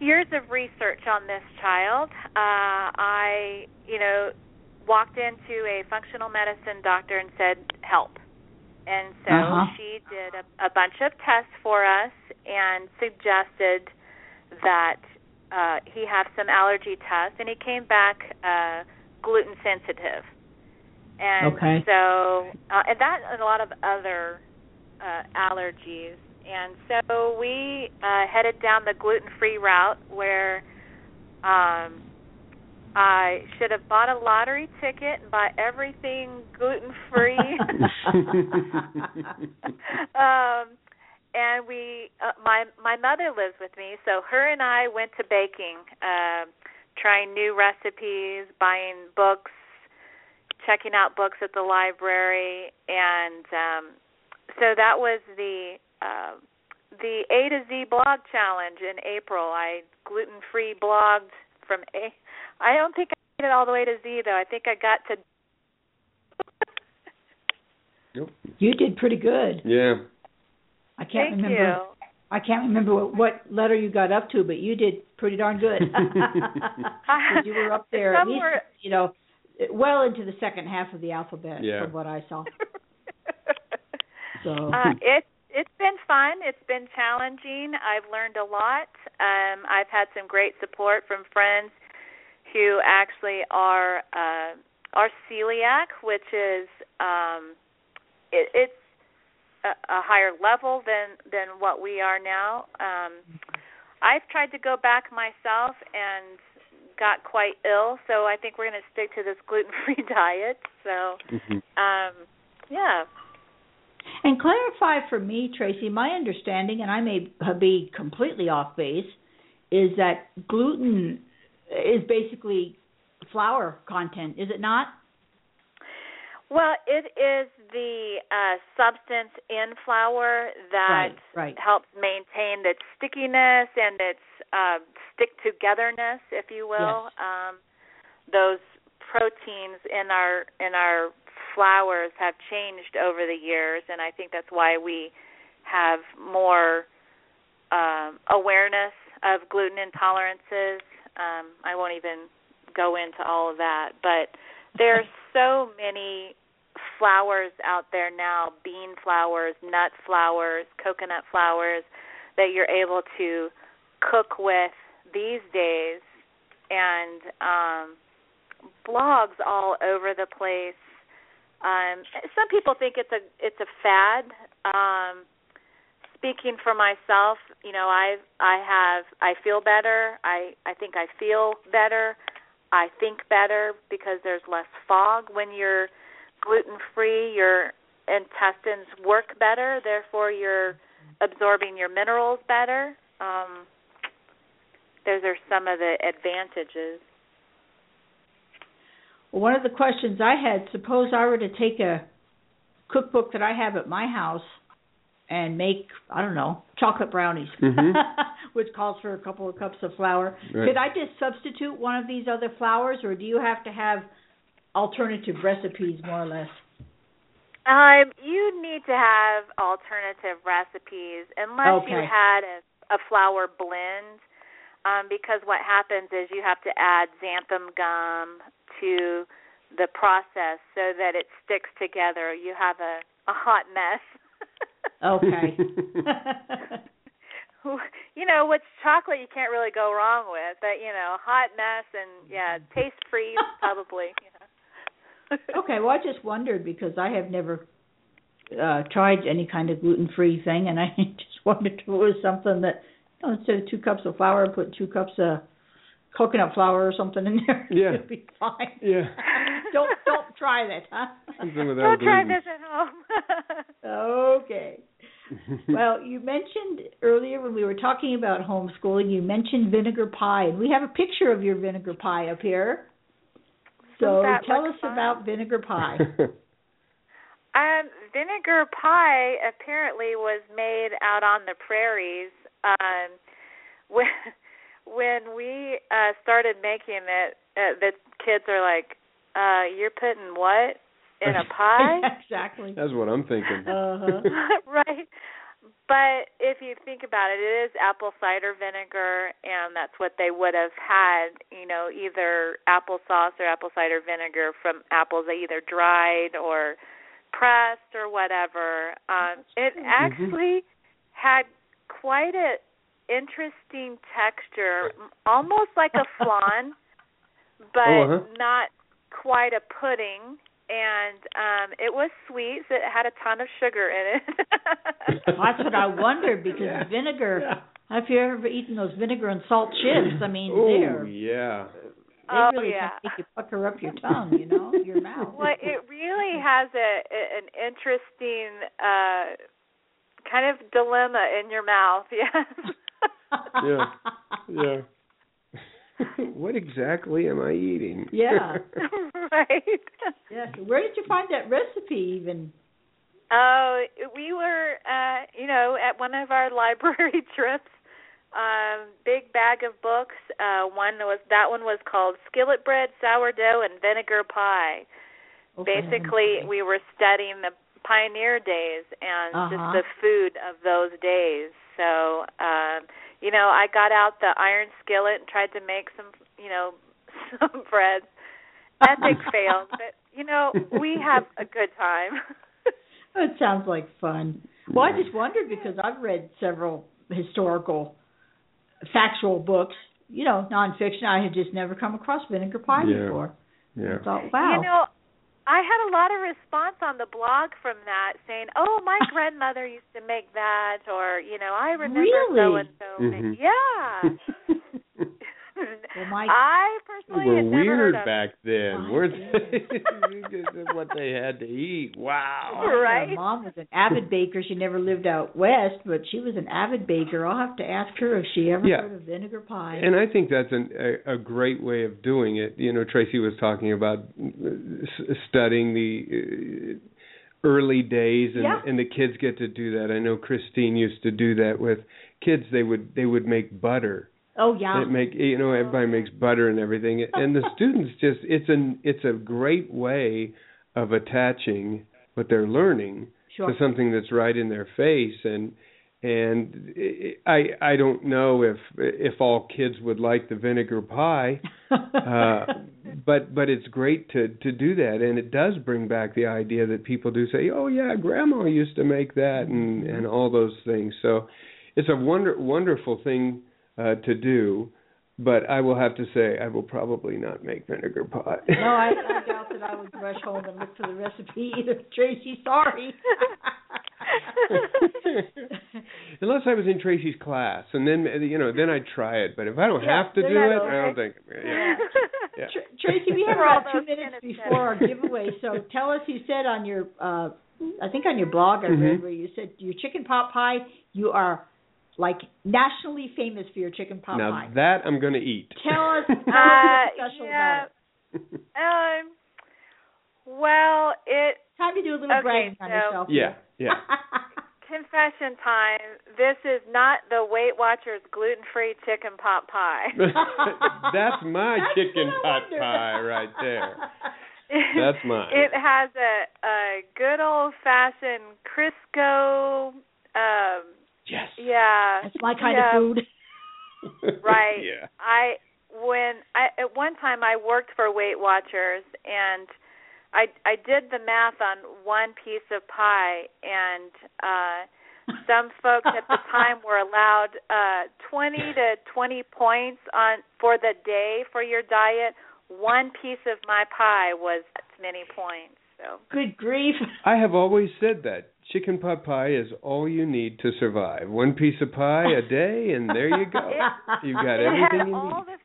Speaker 4: years of research on this child, uh I, you know, walked into a functional medicine doctor and said, "Help." and so
Speaker 2: Uh-huh.
Speaker 4: she did a, a bunch of tests for us and suggested that uh, he have some allergy tests, and he came back uh, gluten sensitive. And
Speaker 2: Okay.
Speaker 4: so, uh, and that and a lot of other uh, allergies. And so we uh, headed down the gluten-free route where um, I should have bought a lottery ticket and bought everything gluten-free. um, and we, uh, my my mother lives with me, so her and I went to baking, uh, trying new recipes, buying books, checking out books at the library, and um, so that was the uh, the A to Z blog challenge in April. I gluten free blogged from A. I don't think I made it all the way to Z though. I think I got to.
Speaker 3: Nope.
Speaker 2: you did pretty good.
Speaker 3: Yeah.
Speaker 2: I can't
Speaker 4: Thank
Speaker 2: remember.
Speaker 4: you.
Speaker 2: I can't remember what, what letter you got up to, but you did pretty darn good. you were up there at least, you know, well into the second half of the alphabet
Speaker 3: Yeah.
Speaker 2: from what I saw. So
Speaker 4: uh, it it's been fun. It's been challenging. I've learned a lot. Um, I've had some great support from friends who actually are uh, are celiac, which is um, it, it's a, a higher level than than what we are now. Um, I've tried to go back myself and got quite ill, so I think we're going to stick to this gluten-free diet. So,
Speaker 3: Mhm.
Speaker 4: um, yeah.
Speaker 2: And clarify for me, Tracy, my understanding, and I may be completely off base, is that gluten is basically flour content, is it not?
Speaker 4: Well, it is the uh, substance in flour that
Speaker 2: Right, right.
Speaker 4: helps maintain its stickiness and its uh, stick togetherness, if you will.
Speaker 2: Yes.
Speaker 4: Um, those proteins in our in our flours have changed over the years, and I think that's why we have more um, awareness of gluten intolerances. Um, I won't even go into all of that, but there's so many flours out there now bean flours, nut flours, coconut flours that you're able to cook with these days. And um blogs all over the place. Um some people think it's a it's a fad. Um speaking for myself you know i i have i feel better. I i think i feel better. I think better because there's less fog when you're gluten free your intestines work better therefore you're absorbing your minerals better um those are some of the advantages
Speaker 2: Well, one of the questions I had, suppose I were to take a cookbook that I have at my house and make, I don't know, chocolate brownies,
Speaker 3: Mhm.
Speaker 2: which calls for a couple of cups of flour.
Speaker 3: Right.
Speaker 2: Could I just substitute one of these other flours, or do you have to have alternative recipes, more or less?
Speaker 4: Um, you need to have alternative recipes unless you had a, a flour blend. Um, because what happens is you have to add xanthan gum to the process so that it sticks together. You have a, a hot mess.
Speaker 2: Okay.
Speaker 4: you know, with chocolate you can't really go wrong with, but you know, hot mess and yeah, taste freeze probably. You know.
Speaker 2: okay, well, I just wondered because I have never uh tried any kind of gluten-free thing, and I just wondered if it was something that you know, instead of two cups of flour, put two cups of coconut flour or something in there.
Speaker 3: Yeah.
Speaker 2: it'd be fine.
Speaker 3: Yeah.
Speaker 2: don't don't try that, huh?
Speaker 3: Something without
Speaker 4: Don't try this at home.
Speaker 2: okay. Well, you mentioned earlier when we were talking about homeschooling, you mentioned vinegar pie, and we have a picture of your vinegar pie up here. So
Speaker 4: that
Speaker 2: tell
Speaker 4: look
Speaker 2: us
Speaker 4: fun?
Speaker 2: about vinegar pie.
Speaker 4: Um, vinegar pie apparently was made out on the prairies. Um, when when we uh started making it, uh, the kids are like, uh, "You're putting what in a pie?"
Speaker 2: exactly.
Speaker 3: That's what I'm thinking.
Speaker 2: Uh-huh.
Speaker 4: right. But if you think about it, it is apple cider vinegar, and that's what they would have had. You know, either applesauce or apple cider vinegar from apples they either dried or pressed or whatever. Um, it actually had quite a interesting texture, almost like a flan, but
Speaker 3: Oh, uh-huh.
Speaker 4: not quite a pudding. And um it was sweet. So it had a ton of sugar in it.
Speaker 2: That's what I wondered because
Speaker 3: Yeah.
Speaker 2: vinegar.
Speaker 3: Yeah.
Speaker 2: Have you ever eaten those vinegar and salt chips? I mean,
Speaker 3: Oh
Speaker 2: they're
Speaker 3: yeah.
Speaker 2: they
Speaker 4: Oh,
Speaker 2: really
Speaker 4: yeah.
Speaker 2: make you pucker up your tongue, you know, your mouth.
Speaker 4: Well, it really has a, a an interesting uh kind of dilemma in your mouth. Yes.
Speaker 3: Yeah. Yeah. what exactly am I eating?
Speaker 2: Yeah.
Speaker 4: right.
Speaker 2: Yes. Where did you find that recipe even?
Speaker 4: Oh, we were, uh, you know, at one of our library trips. Um, big bag of books. Uh, one was that one was called Skillet Bread, Sourdough, and Vinegar Pie.
Speaker 2: Oh,
Speaker 4: Basically, we were studying the pioneer days and
Speaker 2: Uh-huh.
Speaker 4: just the food of those days. So, um, you know, I got out the iron skillet and tried to make some, you know, some breads. Epic fail, but you know, we have a good time.
Speaker 2: It sounds like fun. Well, I just wondered because I've read several historical, factual books. You know, nonfiction. I had just never come across vinegar pie
Speaker 3: Yeah.
Speaker 2: before.
Speaker 3: Yeah.
Speaker 2: I thought, wow.
Speaker 4: You know, I had a lot of response on the blog from that saying, "Oh, my grandmother used to make that," or you know, I remember
Speaker 2: Really?
Speaker 4: so and so. Yeah.
Speaker 2: Well, my-
Speaker 4: I
Speaker 3: We
Speaker 4: personally
Speaker 3: were
Speaker 4: had never
Speaker 3: weird
Speaker 4: heard of
Speaker 3: back then,
Speaker 2: My
Speaker 3: weren't they? this is what they had to eat. Wow.
Speaker 2: My,
Speaker 4: Right.
Speaker 2: mom was an avid baker. She never lived out west, but she was an avid baker. I'll have to ask her if she ever
Speaker 3: Yeah.
Speaker 2: heard of vinegar pie.
Speaker 3: And I think that's an, a, a great way of doing it. You know, Tracy was talking about uh, studying the uh, early days, and,
Speaker 2: Yeah.
Speaker 3: and the kids get to do that. I know Christine used to do that with kids. They would they would make butter.
Speaker 2: Oh yeah.
Speaker 3: It make you know everybody makes butter and everything, and the students just it's an it's a great way of attaching what they're learning
Speaker 2: sure.
Speaker 3: to something that's right in their face and and I I don't know if if all kids would like the vinegar pie, uh, but but it's great to to do that, and it does bring back the idea that people do say, oh yeah, grandma used to make that, and and all those things. So it's a wonder wonderful thing uh, to do. But I will have to say, I will probably not make vinegar pie.
Speaker 2: no, I, I doubt that I would rush home and look for the recipe either. Tracy, sorry.
Speaker 3: Unless I was in Tracy's class, and then you know, then I'd try it. But if I don't
Speaker 2: Yeah,
Speaker 3: have to do it,
Speaker 2: don't-
Speaker 3: I don't think. Yeah. Yeah.
Speaker 2: Tr- Tracy, we have about two minutes before our giveaway, so tell us. You said on your, uh I think on your blog, I read
Speaker 3: Mhm.
Speaker 2: where you said your chicken pot pie. You are like nationally famous for your chicken pot
Speaker 3: now
Speaker 2: pie.
Speaker 3: that I'm going to eat.
Speaker 2: Tell us, tell
Speaker 4: Uh,
Speaker 2: what's special
Speaker 4: yeah.
Speaker 2: about it.
Speaker 4: um. Well, it
Speaker 2: Time to do a little
Speaker 4: Okay,
Speaker 2: bragging on yourself.
Speaker 3: Yeah, yeah.
Speaker 4: confession time. This is not the Weight Watchers gluten-free chicken pot pie.
Speaker 3: That's my
Speaker 2: That's
Speaker 3: chicken pot pie right there. That's mine.
Speaker 4: It has a a good old fashioned Crisco. Um,
Speaker 3: Yes.
Speaker 4: yeah.
Speaker 2: That's my kind
Speaker 4: yeah,
Speaker 2: of food.
Speaker 4: Right.
Speaker 3: Yeah.
Speaker 4: I when I at one time I worked for Weight Watchers and I I did the math on one piece of pie and uh some folks at the time were allowed uh 20 to 20 points on for the day for your diet. One piece of my pie was that many points. So
Speaker 2: Good grief.
Speaker 3: I have always said that chicken pot pie is all you need to survive. One piece of pie a day, and there you go. You've got
Speaker 4: it
Speaker 3: everything
Speaker 4: had
Speaker 3: you
Speaker 4: all
Speaker 3: need.
Speaker 4: the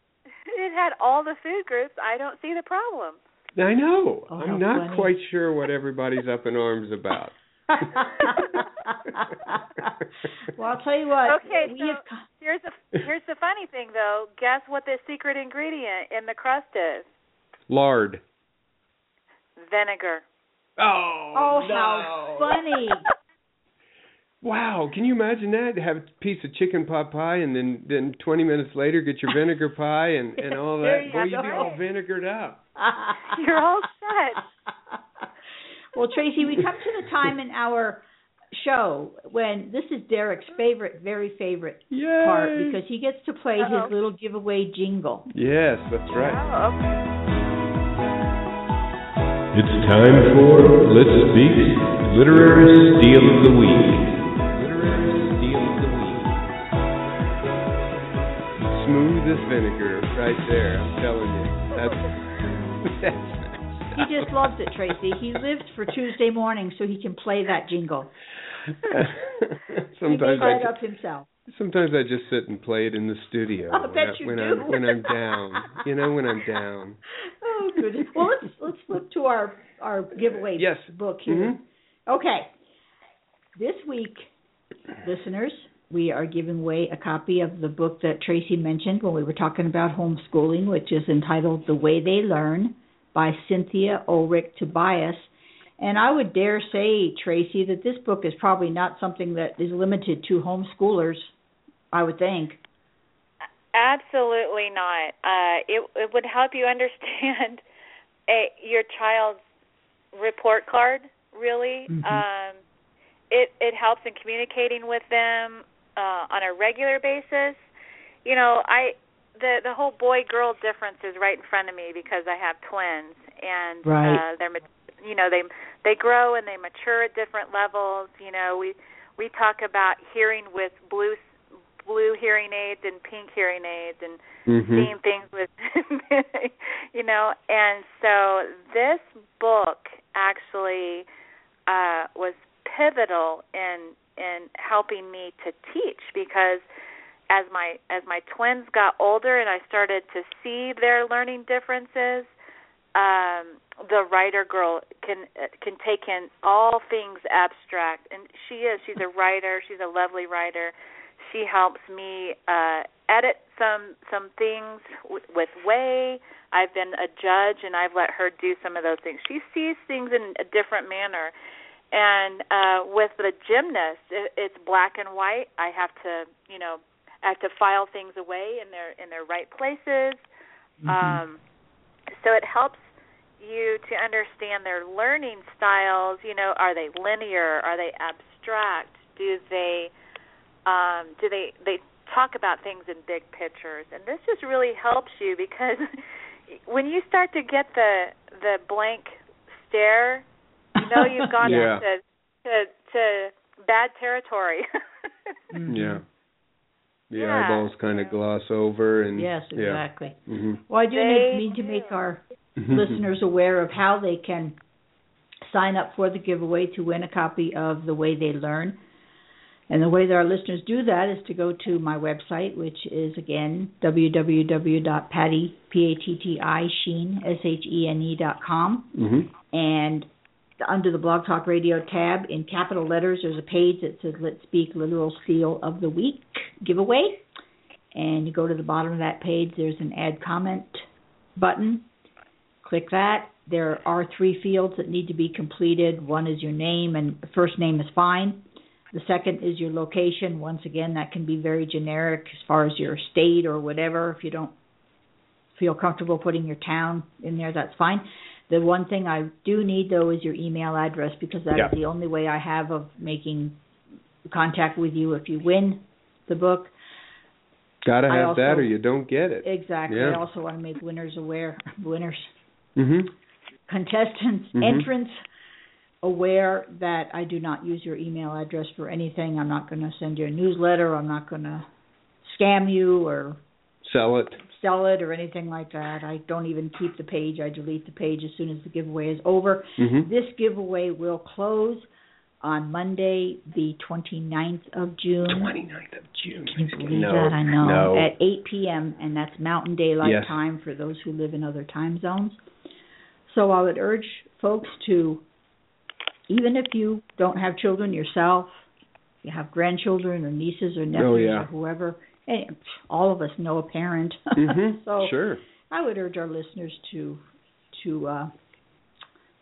Speaker 4: it had all the food groups. I don't see the problem.
Speaker 3: I know.
Speaker 2: Oh,
Speaker 3: I'm not
Speaker 2: funny.
Speaker 3: quite sure what everybody's up in arms about.
Speaker 2: well, I'll tell you what.
Speaker 4: Okay,
Speaker 2: we
Speaker 4: so
Speaker 2: have
Speaker 4: here's the here's the funny thing though. Guess what the secret ingredient in the crust is?
Speaker 3: Lard.
Speaker 4: Vinegar.
Speaker 3: Oh,
Speaker 2: oh,
Speaker 3: no.
Speaker 2: how funny!
Speaker 3: Wow, can you imagine that? Have a piece of chicken pot pie and then then 20 minutes later get your vinegar pie and and all that.
Speaker 2: you
Speaker 3: Boy, you'd be
Speaker 2: go.
Speaker 3: all vinegared up.
Speaker 4: You're all set.
Speaker 2: well, Tracy, we come to the time in our show when this is Derek's favorite, very favorite
Speaker 3: Yay.
Speaker 2: part because he gets to play
Speaker 4: Uh-oh.
Speaker 2: his little giveaway jingle.
Speaker 3: Yes, that's right.
Speaker 4: Oh, okay.
Speaker 6: It's time for Let's Speak Literary Steal of the Week. Literary Steal of the Week.
Speaker 3: Smooth as vinegar, right there. I'm telling you. That's. that's
Speaker 2: He just loves it, Tracy. He lives for Tuesday morning so he can play that jingle. he
Speaker 3: sometimes
Speaker 2: made
Speaker 3: I
Speaker 2: that up himself.
Speaker 3: Sometimes I just sit and play it in the studio.
Speaker 2: I'll
Speaker 3: when
Speaker 2: bet
Speaker 3: I,
Speaker 2: you
Speaker 3: when
Speaker 2: do.
Speaker 3: I'm when I'm down. You know when I'm down.
Speaker 2: Oh goodness. Well, let's let's flip to our our giveaway
Speaker 3: Yes.
Speaker 2: book here.
Speaker 3: Mhm.
Speaker 2: Okay. This week, listeners, we are giving away a copy of the book that Tracy mentioned when we were talking about homeschooling, which is entitled The Way They Learn by Cynthia Ulrich Tobias. And I would dare say, Tracy, that this book is probably not something that is limited to homeschoolers, I would think.
Speaker 4: Absolutely not. Uh, it it would help you understand a, your child's report card. Really,
Speaker 2: Mhm.
Speaker 4: um, it it helps in communicating with them uh, on a regular basis. You know, I the the whole boy girl difference is right in front of me because I have twins, and
Speaker 2: Right.
Speaker 4: uh, they're you know they they grow and they mature at different levels. You know, we we talk about hearing with blue blue hearing aids and pink hearing aids and
Speaker 3: Mhm.
Speaker 4: seeing things with you know and so this book actually uh was pivotal in in helping me to teach because as my as my twins got older and I started to see their learning differences um the writer girl can can take in all things abstract and she is she's a writer she's a lovely writer she helps me uh edit some some things w- with way i've been a judge and i've let her do some of those things. She sees things in a different manner. And uh with the gymnast it, it's black and white. I have to you know i have to file things away in their in their right places. Um so it helps you to understand their learning styles. You know are they linear? Are they abstract? Do they um do they they talk about things in big pictures and this just really helps you because when you start to get the the blank stare you know you've gone
Speaker 3: Yeah.
Speaker 4: into to to bad territory
Speaker 2: Mhm.
Speaker 3: Yeah. The
Speaker 4: Yeah,
Speaker 3: eyeballs kind of
Speaker 4: yeah.
Speaker 3: gloss over and
Speaker 2: Yes,
Speaker 3: yeah.
Speaker 2: exactly.
Speaker 3: hmm
Speaker 2: Well, I do
Speaker 4: They
Speaker 2: need, need to make our listeners aware of how they can sign up for the giveaway to win a copy of The Way They Learn. And the way that our listeners do that is to go to my website, which is again www.patti p a t t i shene s h e n e dot com,
Speaker 3: hmm
Speaker 2: and under the Blog Talk Radio tab in capital letters, there's a page that says "Let's Speak Literal Seal of the Week giveaway." And you go to the bottom of that page. There's an Add Comment button. Click that. There are three fields that need to be completed. One is your name, and first name is fine. The second is your location. Once again, that can be very generic as far as your state or whatever. If you don't feel comfortable putting your town in there, that's fine. The one thing I do need though is your email address because that is
Speaker 3: Yeah.
Speaker 2: the only way I have of making contact with you if you win the book.
Speaker 3: Gotta have that or you don't get it.
Speaker 2: Exactly.
Speaker 3: Yeah.
Speaker 2: I also want to make winners aware, winners,
Speaker 3: hmm
Speaker 2: contestants,
Speaker 3: Mhm.
Speaker 2: entrants aware that I do not use your email address for anything. I'm not going to send you a newsletter. I'm not going to scam you or
Speaker 3: Sell it.
Speaker 2: sell it or anything like that. I don't even keep the page. I delete the page as soon as the giveaway is over.
Speaker 3: hmm
Speaker 2: This giveaway will close on Monday, the 29th of June.
Speaker 3: 29th of June.
Speaker 2: Can you believe
Speaker 3: no,
Speaker 2: that? I know.
Speaker 3: No.
Speaker 2: At 8 p.m., and that's Mountain Daylight
Speaker 3: Yes.
Speaker 2: Time for those who live in other time zones. So I would urge folks to, even if you don't have children yourself, you have grandchildren or nieces or nephews
Speaker 3: Oh, yeah.
Speaker 2: or whoever, and all of us know a parent.
Speaker 3: hmm
Speaker 2: so
Speaker 3: sure.
Speaker 2: I would urge our listeners to to uh,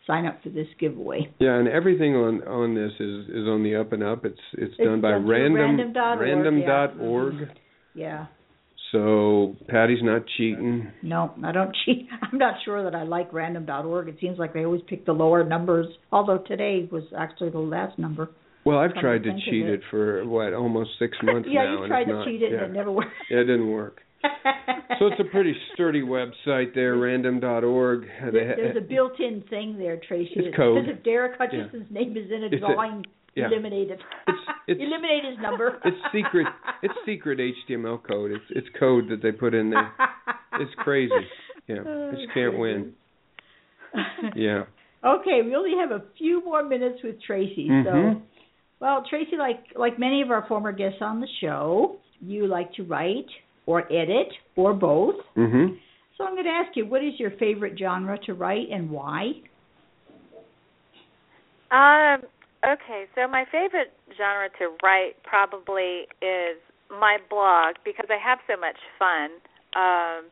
Speaker 2: sign up for this giveaway.
Speaker 3: Yeah, and everything on on this is is on the up and up. It's it's,
Speaker 2: It's
Speaker 3: done by random
Speaker 2: random.org,
Speaker 3: random
Speaker 2: yeah.
Speaker 3: dot org.
Speaker 2: Yeah.
Speaker 3: So Patti's not cheating.
Speaker 2: No, I don't cheat. I'm not sure that I like random.org. It seems like they always pick the lower numbers. Although today was actually the last number.
Speaker 3: Well, I've tried
Speaker 2: to
Speaker 3: to
Speaker 2: think of
Speaker 3: cheat
Speaker 2: it.
Speaker 3: it for what almost six months
Speaker 2: yeah,
Speaker 3: now,
Speaker 2: Yeah,
Speaker 3: you
Speaker 2: tried to
Speaker 3: not,
Speaker 2: cheat it
Speaker 3: yeah.
Speaker 2: and it never worked.
Speaker 3: Yeah, it didn't work. so it's a pretty sturdy website there, random.org. They
Speaker 2: There-
Speaker 3: ha-
Speaker 2: There's a built-in thing there, Tracy.
Speaker 3: It's code.
Speaker 2: says if Derek Hutchinson's name is in a
Speaker 3: It's a-
Speaker 2: drawing,
Speaker 3: yeah.
Speaker 2: eliminate it.
Speaker 3: It's it's
Speaker 2: eliminate his number.
Speaker 3: it's secret. It's secret HTML code. It's it's code that they put in there. It's crazy. Yeah,
Speaker 2: Oh,
Speaker 3: I just can't win. Yeah.
Speaker 2: Okay, we only have a few more minutes with Tracy. So,
Speaker 3: Mhm.
Speaker 2: well, Tracy, like like many of our former guests on the show, you like to write or edit or both.
Speaker 3: Mhm.
Speaker 2: So I'm going to ask you, what is your favorite genre to write and why?
Speaker 4: Um. Okay, so my favorite genre to write probably is my blog because I have so much fun. Um,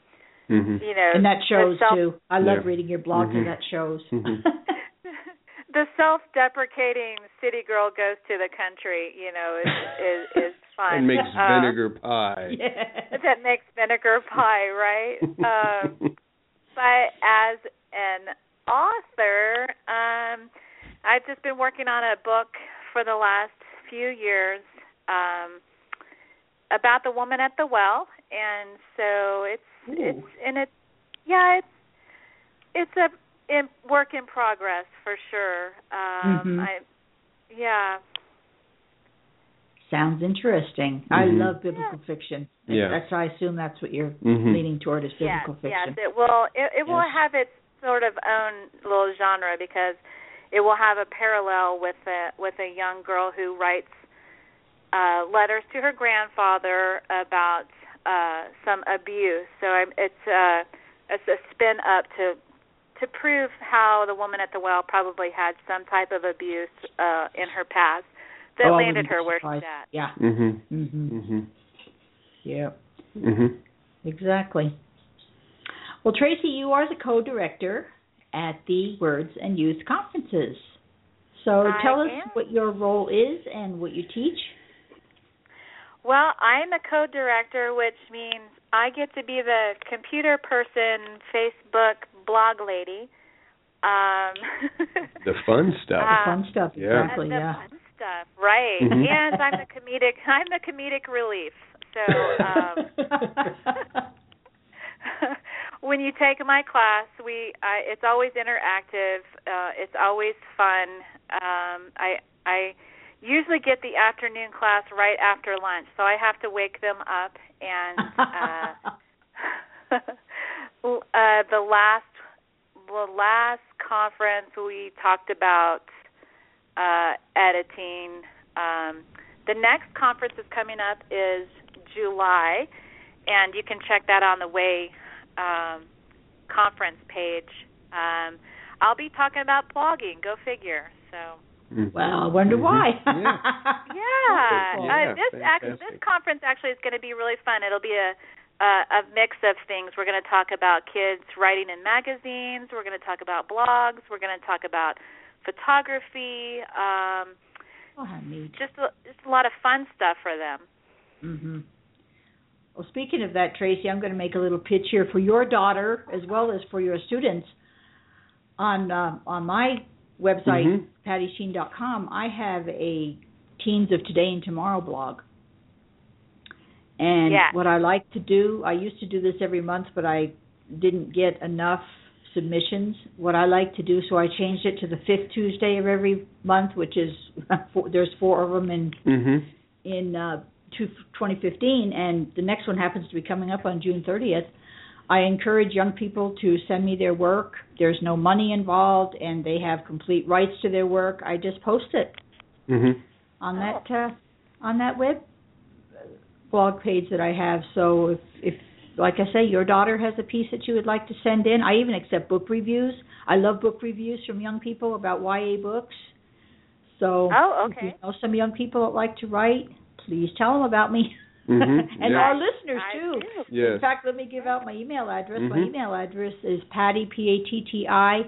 Speaker 3: Mhm.
Speaker 4: you know,
Speaker 2: And that shows
Speaker 4: self-
Speaker 2: too. I love
Speaker 3: Yeah.
Speaker 2: reading your blog,
Speaker 3: Mhm.
Speaker 2: and that shows.
Speaker 3: Mhm.
Speaker 4: the self-deprecating city girl goes to the country. You know, is is, is fun.
Speaker 3: And makes
Speaker 4: Uh,
Speaker 3: vinegar pie.
Speaker 2: yeah.
Speaker 4: that makes vinegar pie, right? um, but as an author, um, I've just been working on a book for the last few years um, about the woman at the well, and so it's it's
Speaker 2: Ooh.
Speaker 4: and it yeah it's it's a in, work in progress for sure. Um,
Speaker 2: Mhm.
Speaker 4: I yeah
Speaker 2: Sounds interesting. I
Speaker 3: Mhm.
Speaker 2: love biblical fiction.
Speaker 3: Yeah.
Speaker 2: That's I assume that's what you're
Speaker 3: Mhm.
Speaker 2: leaning toward is
Speaker 4: yes,
Speaker 2: biblical
Speaker 4: yes,
Speaker 2: fiction.
Speaker 4: it will. It, it will have its sort of own little genre because it will have a parallel with a with a young girl who writes uh, letters to her grandfather about uh, some abuse. So I'm, it's uh, it's a spin up to to prove how the woman at the well probably had some type of abuse uh, in her past that
Speaker 2: Oh,
Speaker 4: landed her where she's at.
Speaker 2: Yeah.
Speaker 3: Mhm.
Speaker 2: Mhm.
Speaker 3: Mhm.
Speaker 2: Yeah.
Speaker 3: Mhm.
Speaker 2: Exactly. Well, Tracy, you are the co-director at the Words and Youth Conferences. So
Speaker 4: I
Speaker 2: tell us
Speaker 4: am.
Speaker 2: what your role is and what you teach.
Speaker 4: Well, I'm the co-director, which means I get to be the computer person, Facebook blog lady. Um,
Speaker 3: The fun stuff.
Speaker 2: The fun stuff,
Speaker 3: yeah.
Speaker 2: exactly.
Speaker 4: the
Speaker 2: Yeah.
Speaker 4: fun stuff, right?
Speaker 3: Mhm.
Speaker 4: And I'm the comedic. I'm the comedic relief. So um, when you take my class, we I, it's always interactive. Uh, it's always fun. Um, I I usually get the afternoon class right after lunch, so I have to wake them up and. Uh, uh, the last the last conference we talked about uh, editing. Um, the next conference is coming up is July, and you can check that on the way um, conference page. Um, I'll be talking about blogging. Go figure. So.
Speaker 3: Mhm.
Speaker 2: well, I wonder
Speaker 3: Mhm.
Speaker 2: why.
Speaker 3: Yeah.
Speaker 4: Yeah,
Speaker 2: Cool.
Speaker 4: uh, this actually this conference actually is going to be really fun. It'll be a a, a mix of things. We're going to talk about kids writing in magazines. We're going to talk about blogs. We're going to talk about photography. Um,
Speaker 2: oh, neat.
Speaker 4: just a, just a lot of fun stuff for them.
Speaker 2: hmm Well, speaking of that, Tracy, I'm going to make a little pitch here for your daughter as well as for your students. On uh, on my website,
Speaker 3: Mhm.
Speaker 2: pattishene.com, I have a Teens of Today and Tomorrow blog. And
Speaker 4: Yeah.
Speaker 2: what I like to do, I used to do this every month, but I didn't get enough submissions. What I like to do, so I changed it to the fifth Tuesday of every month, which is four, there's four of them in
Speaker 3: Mhm.
Speaker 2: in uh, two, 2015, and the next one happens to be coming up on June 30th. I encourage young people to send me their work. There's no money involved, and they have complete rights to their work. I just post it
Speaker 3: Mhm.
Speaker 2: on that uh, on that web blog page that I have. So if if like I say, your daughter has a piece that you would like to send in. I even accept book reviews. I love book reviews from young people about YA books. So
Speaker 4: Oh,
Speaker 2: if you
Speaker 4: okay.
Speaker 2: know some young people that like to write, please tell them about me.
Speaker 3: Mhm,
Speaker 2: and
Speaker 3: yeah.
Speaker 2: our listeners too.
Speaker 3: Yes.
Speaker 2: In fact, let me give out my email address. My
Speaker 3: Mhm.
Speaker 2: email address is patti p a t t i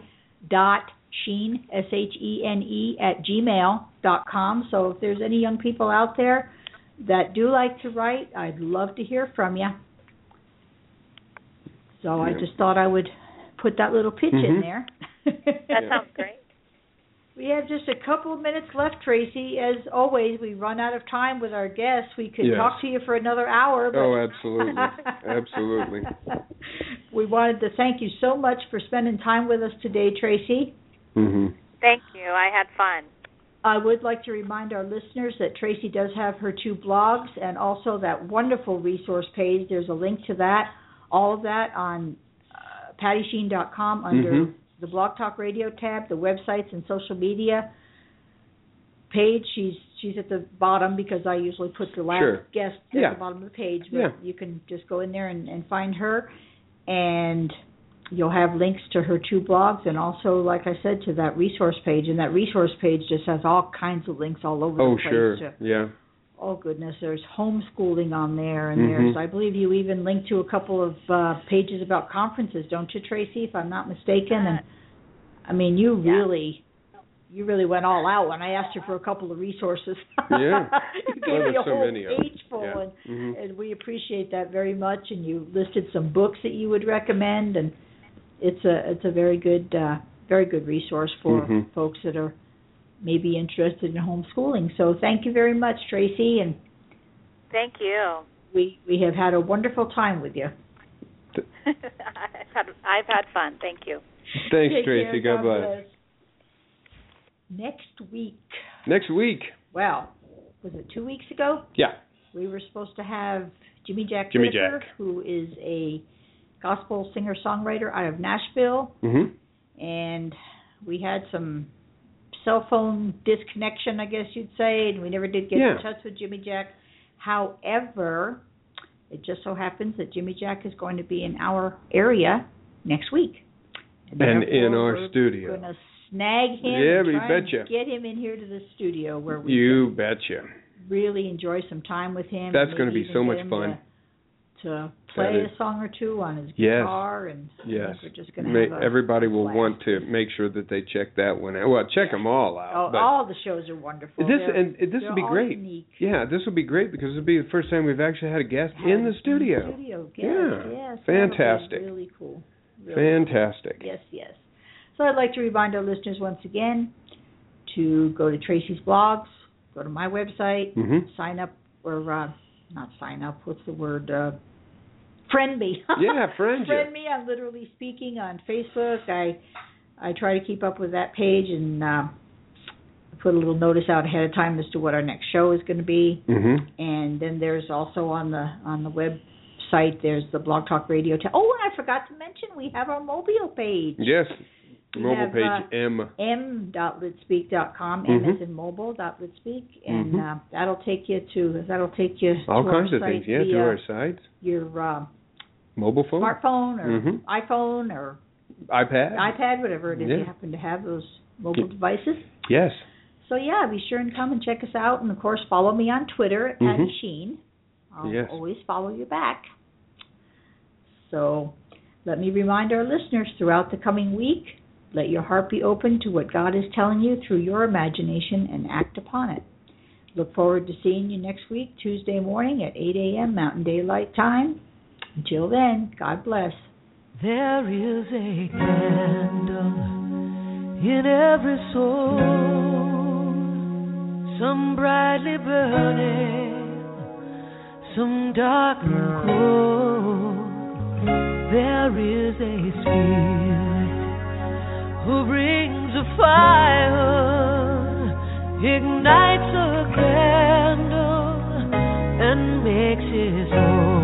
Speaker 2: dot shene s h e n e at gmail dot com. So if there's any young people out there that do like to write, I'd love to hear from you. So I just thought I would put that little pitch in
Speaker 3: Mhm.
Speaker 2: there.
Speaker 4: That sounds great.
Speaker 2: We have just a couple of minutes left, Tracy. As always, we run out of time with our guests. We could
Speaker 3: Yes.
Speaker 2: talk to you for another hour. But
Speaker 3: Oh, absolutely. Absolutely.
Speaker 2: we wanted to thank you so much for spending time with us today, Tracy.
Speaker 3: Mm-hmm.
Speaker 4: Thank you. I had fun.
Speaker 2: I would like to remind our listeners that Tracy does have her two blogs and also that wonderful resource page. There's a link to that, all of that on uh, pattishene.com under
Speaker 3: Mhm.
Speaker 2: The Blog Talk Radio tab, the websites and social media page. She's she's at the bottom because I usually put the last
Speaker 3: Sure.
Speaker 2: guest at
Speaker 3: Yeah.
Speaker 2: the bottom of the page, but
Speaker 3: Yeah.
Speaker 2: you can just go in there and, and find her and you'll have links to her two blogs and also like I said to that resource page and that resource page just has all kinds of links all over
Speaker 3: Oh,
Speaker 2: the place Oh
Speaker 3: sure.
Speaker 2: to
Speaker 3: Yeah.
Speaker 2: Oh goodness there's homeschooling on there and
Speaker 3: Mhm.
Speaker 2: there's I believe you even linked to a couple of uh pages about conferences don't you Tracy if I'm not mistaken and I mean you
Speaker 4: Yeah.
Speaker 2: really you really went all out when I asked you for a couple of resources
Speaker 3: Yeah.
Speaker 2: you
Speaker 3: Well,
Speaker 2: gave me
Speaker 3: there's
Speaker 2: a
Speaker 3: so
Speaker 2: whole
Speaker 3: many of 'em.
Speaker 2: page full
Speaker 3: Yeah.
Speaker 2: and
Speaker 3: Mhm.
Speaker 2: and we appreciate that very much and you listed some books that you would recommend and it's a it's a very good uh very good resource for
Speaker 3: Mhm.
Speaker 2: folks that are maybe interested in homeschooling so thank you very much tracy and
Speaker 4: Thank you.
Speaker 2: we we have had a wonderful time with you
Speaker 4: I've had I've had fun. Thank you.
Speaker 3: Thanks,
Speaker 2: Take
Speaker 3: Tracy.
Speaker 2: care.
Speaker 3: God bless.
Speaker 2: next week
Speaker 3: Next week.
Speaker 2: well was it two weeks ago
Speaker 3: Yeah.
Speaker 2: we were supposed to have Jimmy Jack
Speaker 3: Jimmy
Speaker 2: Whittaker,
Speaker 3: Jack.
Speaker 2: who is a gospel singer songwriter out of Nashville,
Speaker 3: Mhm.
Speaker 2: and we had some cell phone disconnection, I guess you'd say, and we never did get
Speaker 3: Yeah.
Speaker 2: in touch with Jimmy Jack. However, it just so happens that Jimmy Jack is going to be in our area next week,
Speaker 3: And in
Speaker 2: therefore
Speaker 3: our
Speaker 2: we're
Speaker 3: studio.
Speaker 2: Going to snag him.
Speaker 3: Yeah,
Speaker 2: and
Speaker 3: we
Speaker 2: and
Speaker 3: betcha.
Speaker 2: Get him in here to the studio where we
Speaker 3: You betcha.
Speaker 2: really enjoy some time with him.
Speaker 3: That's gonna be so much fun.
Speaker 2: Uh, To, play a song or two on his
Speaker 3: Yes.
Speaker 2: guitar, and
Speaker 3: Yes.
Speaker 2: we're just going to have a
Speaker 3: everybody will
Speaker 2: blast.
Speaker 3: want to make sure that they check that one out. Well, check them all out.
Speaker 2: Oh, all the shows are wonderful.
Speaker 3: this
Speaker 2: They're-
Speaker 3: and this would be great.
Speaker 2: Unique.
Speaker 3: Yeah, this will be great because it'll be the first time we've actually had a guest
Speaker 2: Had
Speaker 3: in the studio.
Speaker 2: studio. Yes,
Speaker 3: Yeah.
Speaker 2: yes,
Speaker 3: Fantastic.
Speaker 2: Really cool. Really
Speaker 3: Fantastic.
Speaker 2: Yes, yes. So I'd like to remind our listeners once again to go to Tracy's blogs, go to my website,
Speaker 3: Mhm.
Speaker 2: sign up or uh, not sign up. What's the word? Uh, friend me.
Speaker 3: Yeah, friend
Speaker 2: friend me. I'm literally speaking on Facebook. I I try to keep up with that page and uh, put a little notice out ahead of time as to what our next show is going to be.
Speaker 3: Mhm.
Speaker 2: And then there's also on the on the website there's the Blog Talk Radio. Ta- oh, and I forgot to mention we have our mobile page.
Speaker 3: Yes.
Speaker 2: We
Speaker 3: Mobile
Speaker 2: have,
Speaker 3: page
Speaker 2: uh,
Speaker 3: M.
Speaker 2: M
Speaker 3: Mhm.
Speaker 2: as in mobile.litspeak, and
Speaker 3: Mhm.
Speaker 2: uh, that'll take you to that'll take you
Speaker 3: All kinds of
Speaker 2: site
Speaker 3: things. Yeah,
Speaker 2: via
Speaker 3: to our sites.
Speaker 2: your uh,
Speaker 3: Mobile phone.
Speaker 2: smartphone or
Speaker 3: Mhm.
Speaker 2: iPhone or
Speaker 3: iPad.
Speaker 2: iPad, whatever it is
Speaker 3: Yeah.
Speaker 2: you happen to have those mobile
Speaker 3: Yeah.
Speaker 2: devices.
Speaker 3: Yes.
Speaker 2: So yeah, be sure and come and check us out, and of course follow me on Twitter at Patti
Speaker 3: Mhm.
Speaker 2: Shene. I'll
Speaker 3: Yes.
Speaker 2: always follow you back. So let me remind our listeners throughout the coming week, let your heart be open to what God is telling you through your imagination and act upon it. Look forward to seeing you next week, Tuesday morning at 8 a.m. Mountain Daylight Time. Until then, God bless.
Speaker 1: There is a candle in every soul, some brightly burning, some dark and cold. There is a spirit who brings a fire, ignites a candle, and makes his own.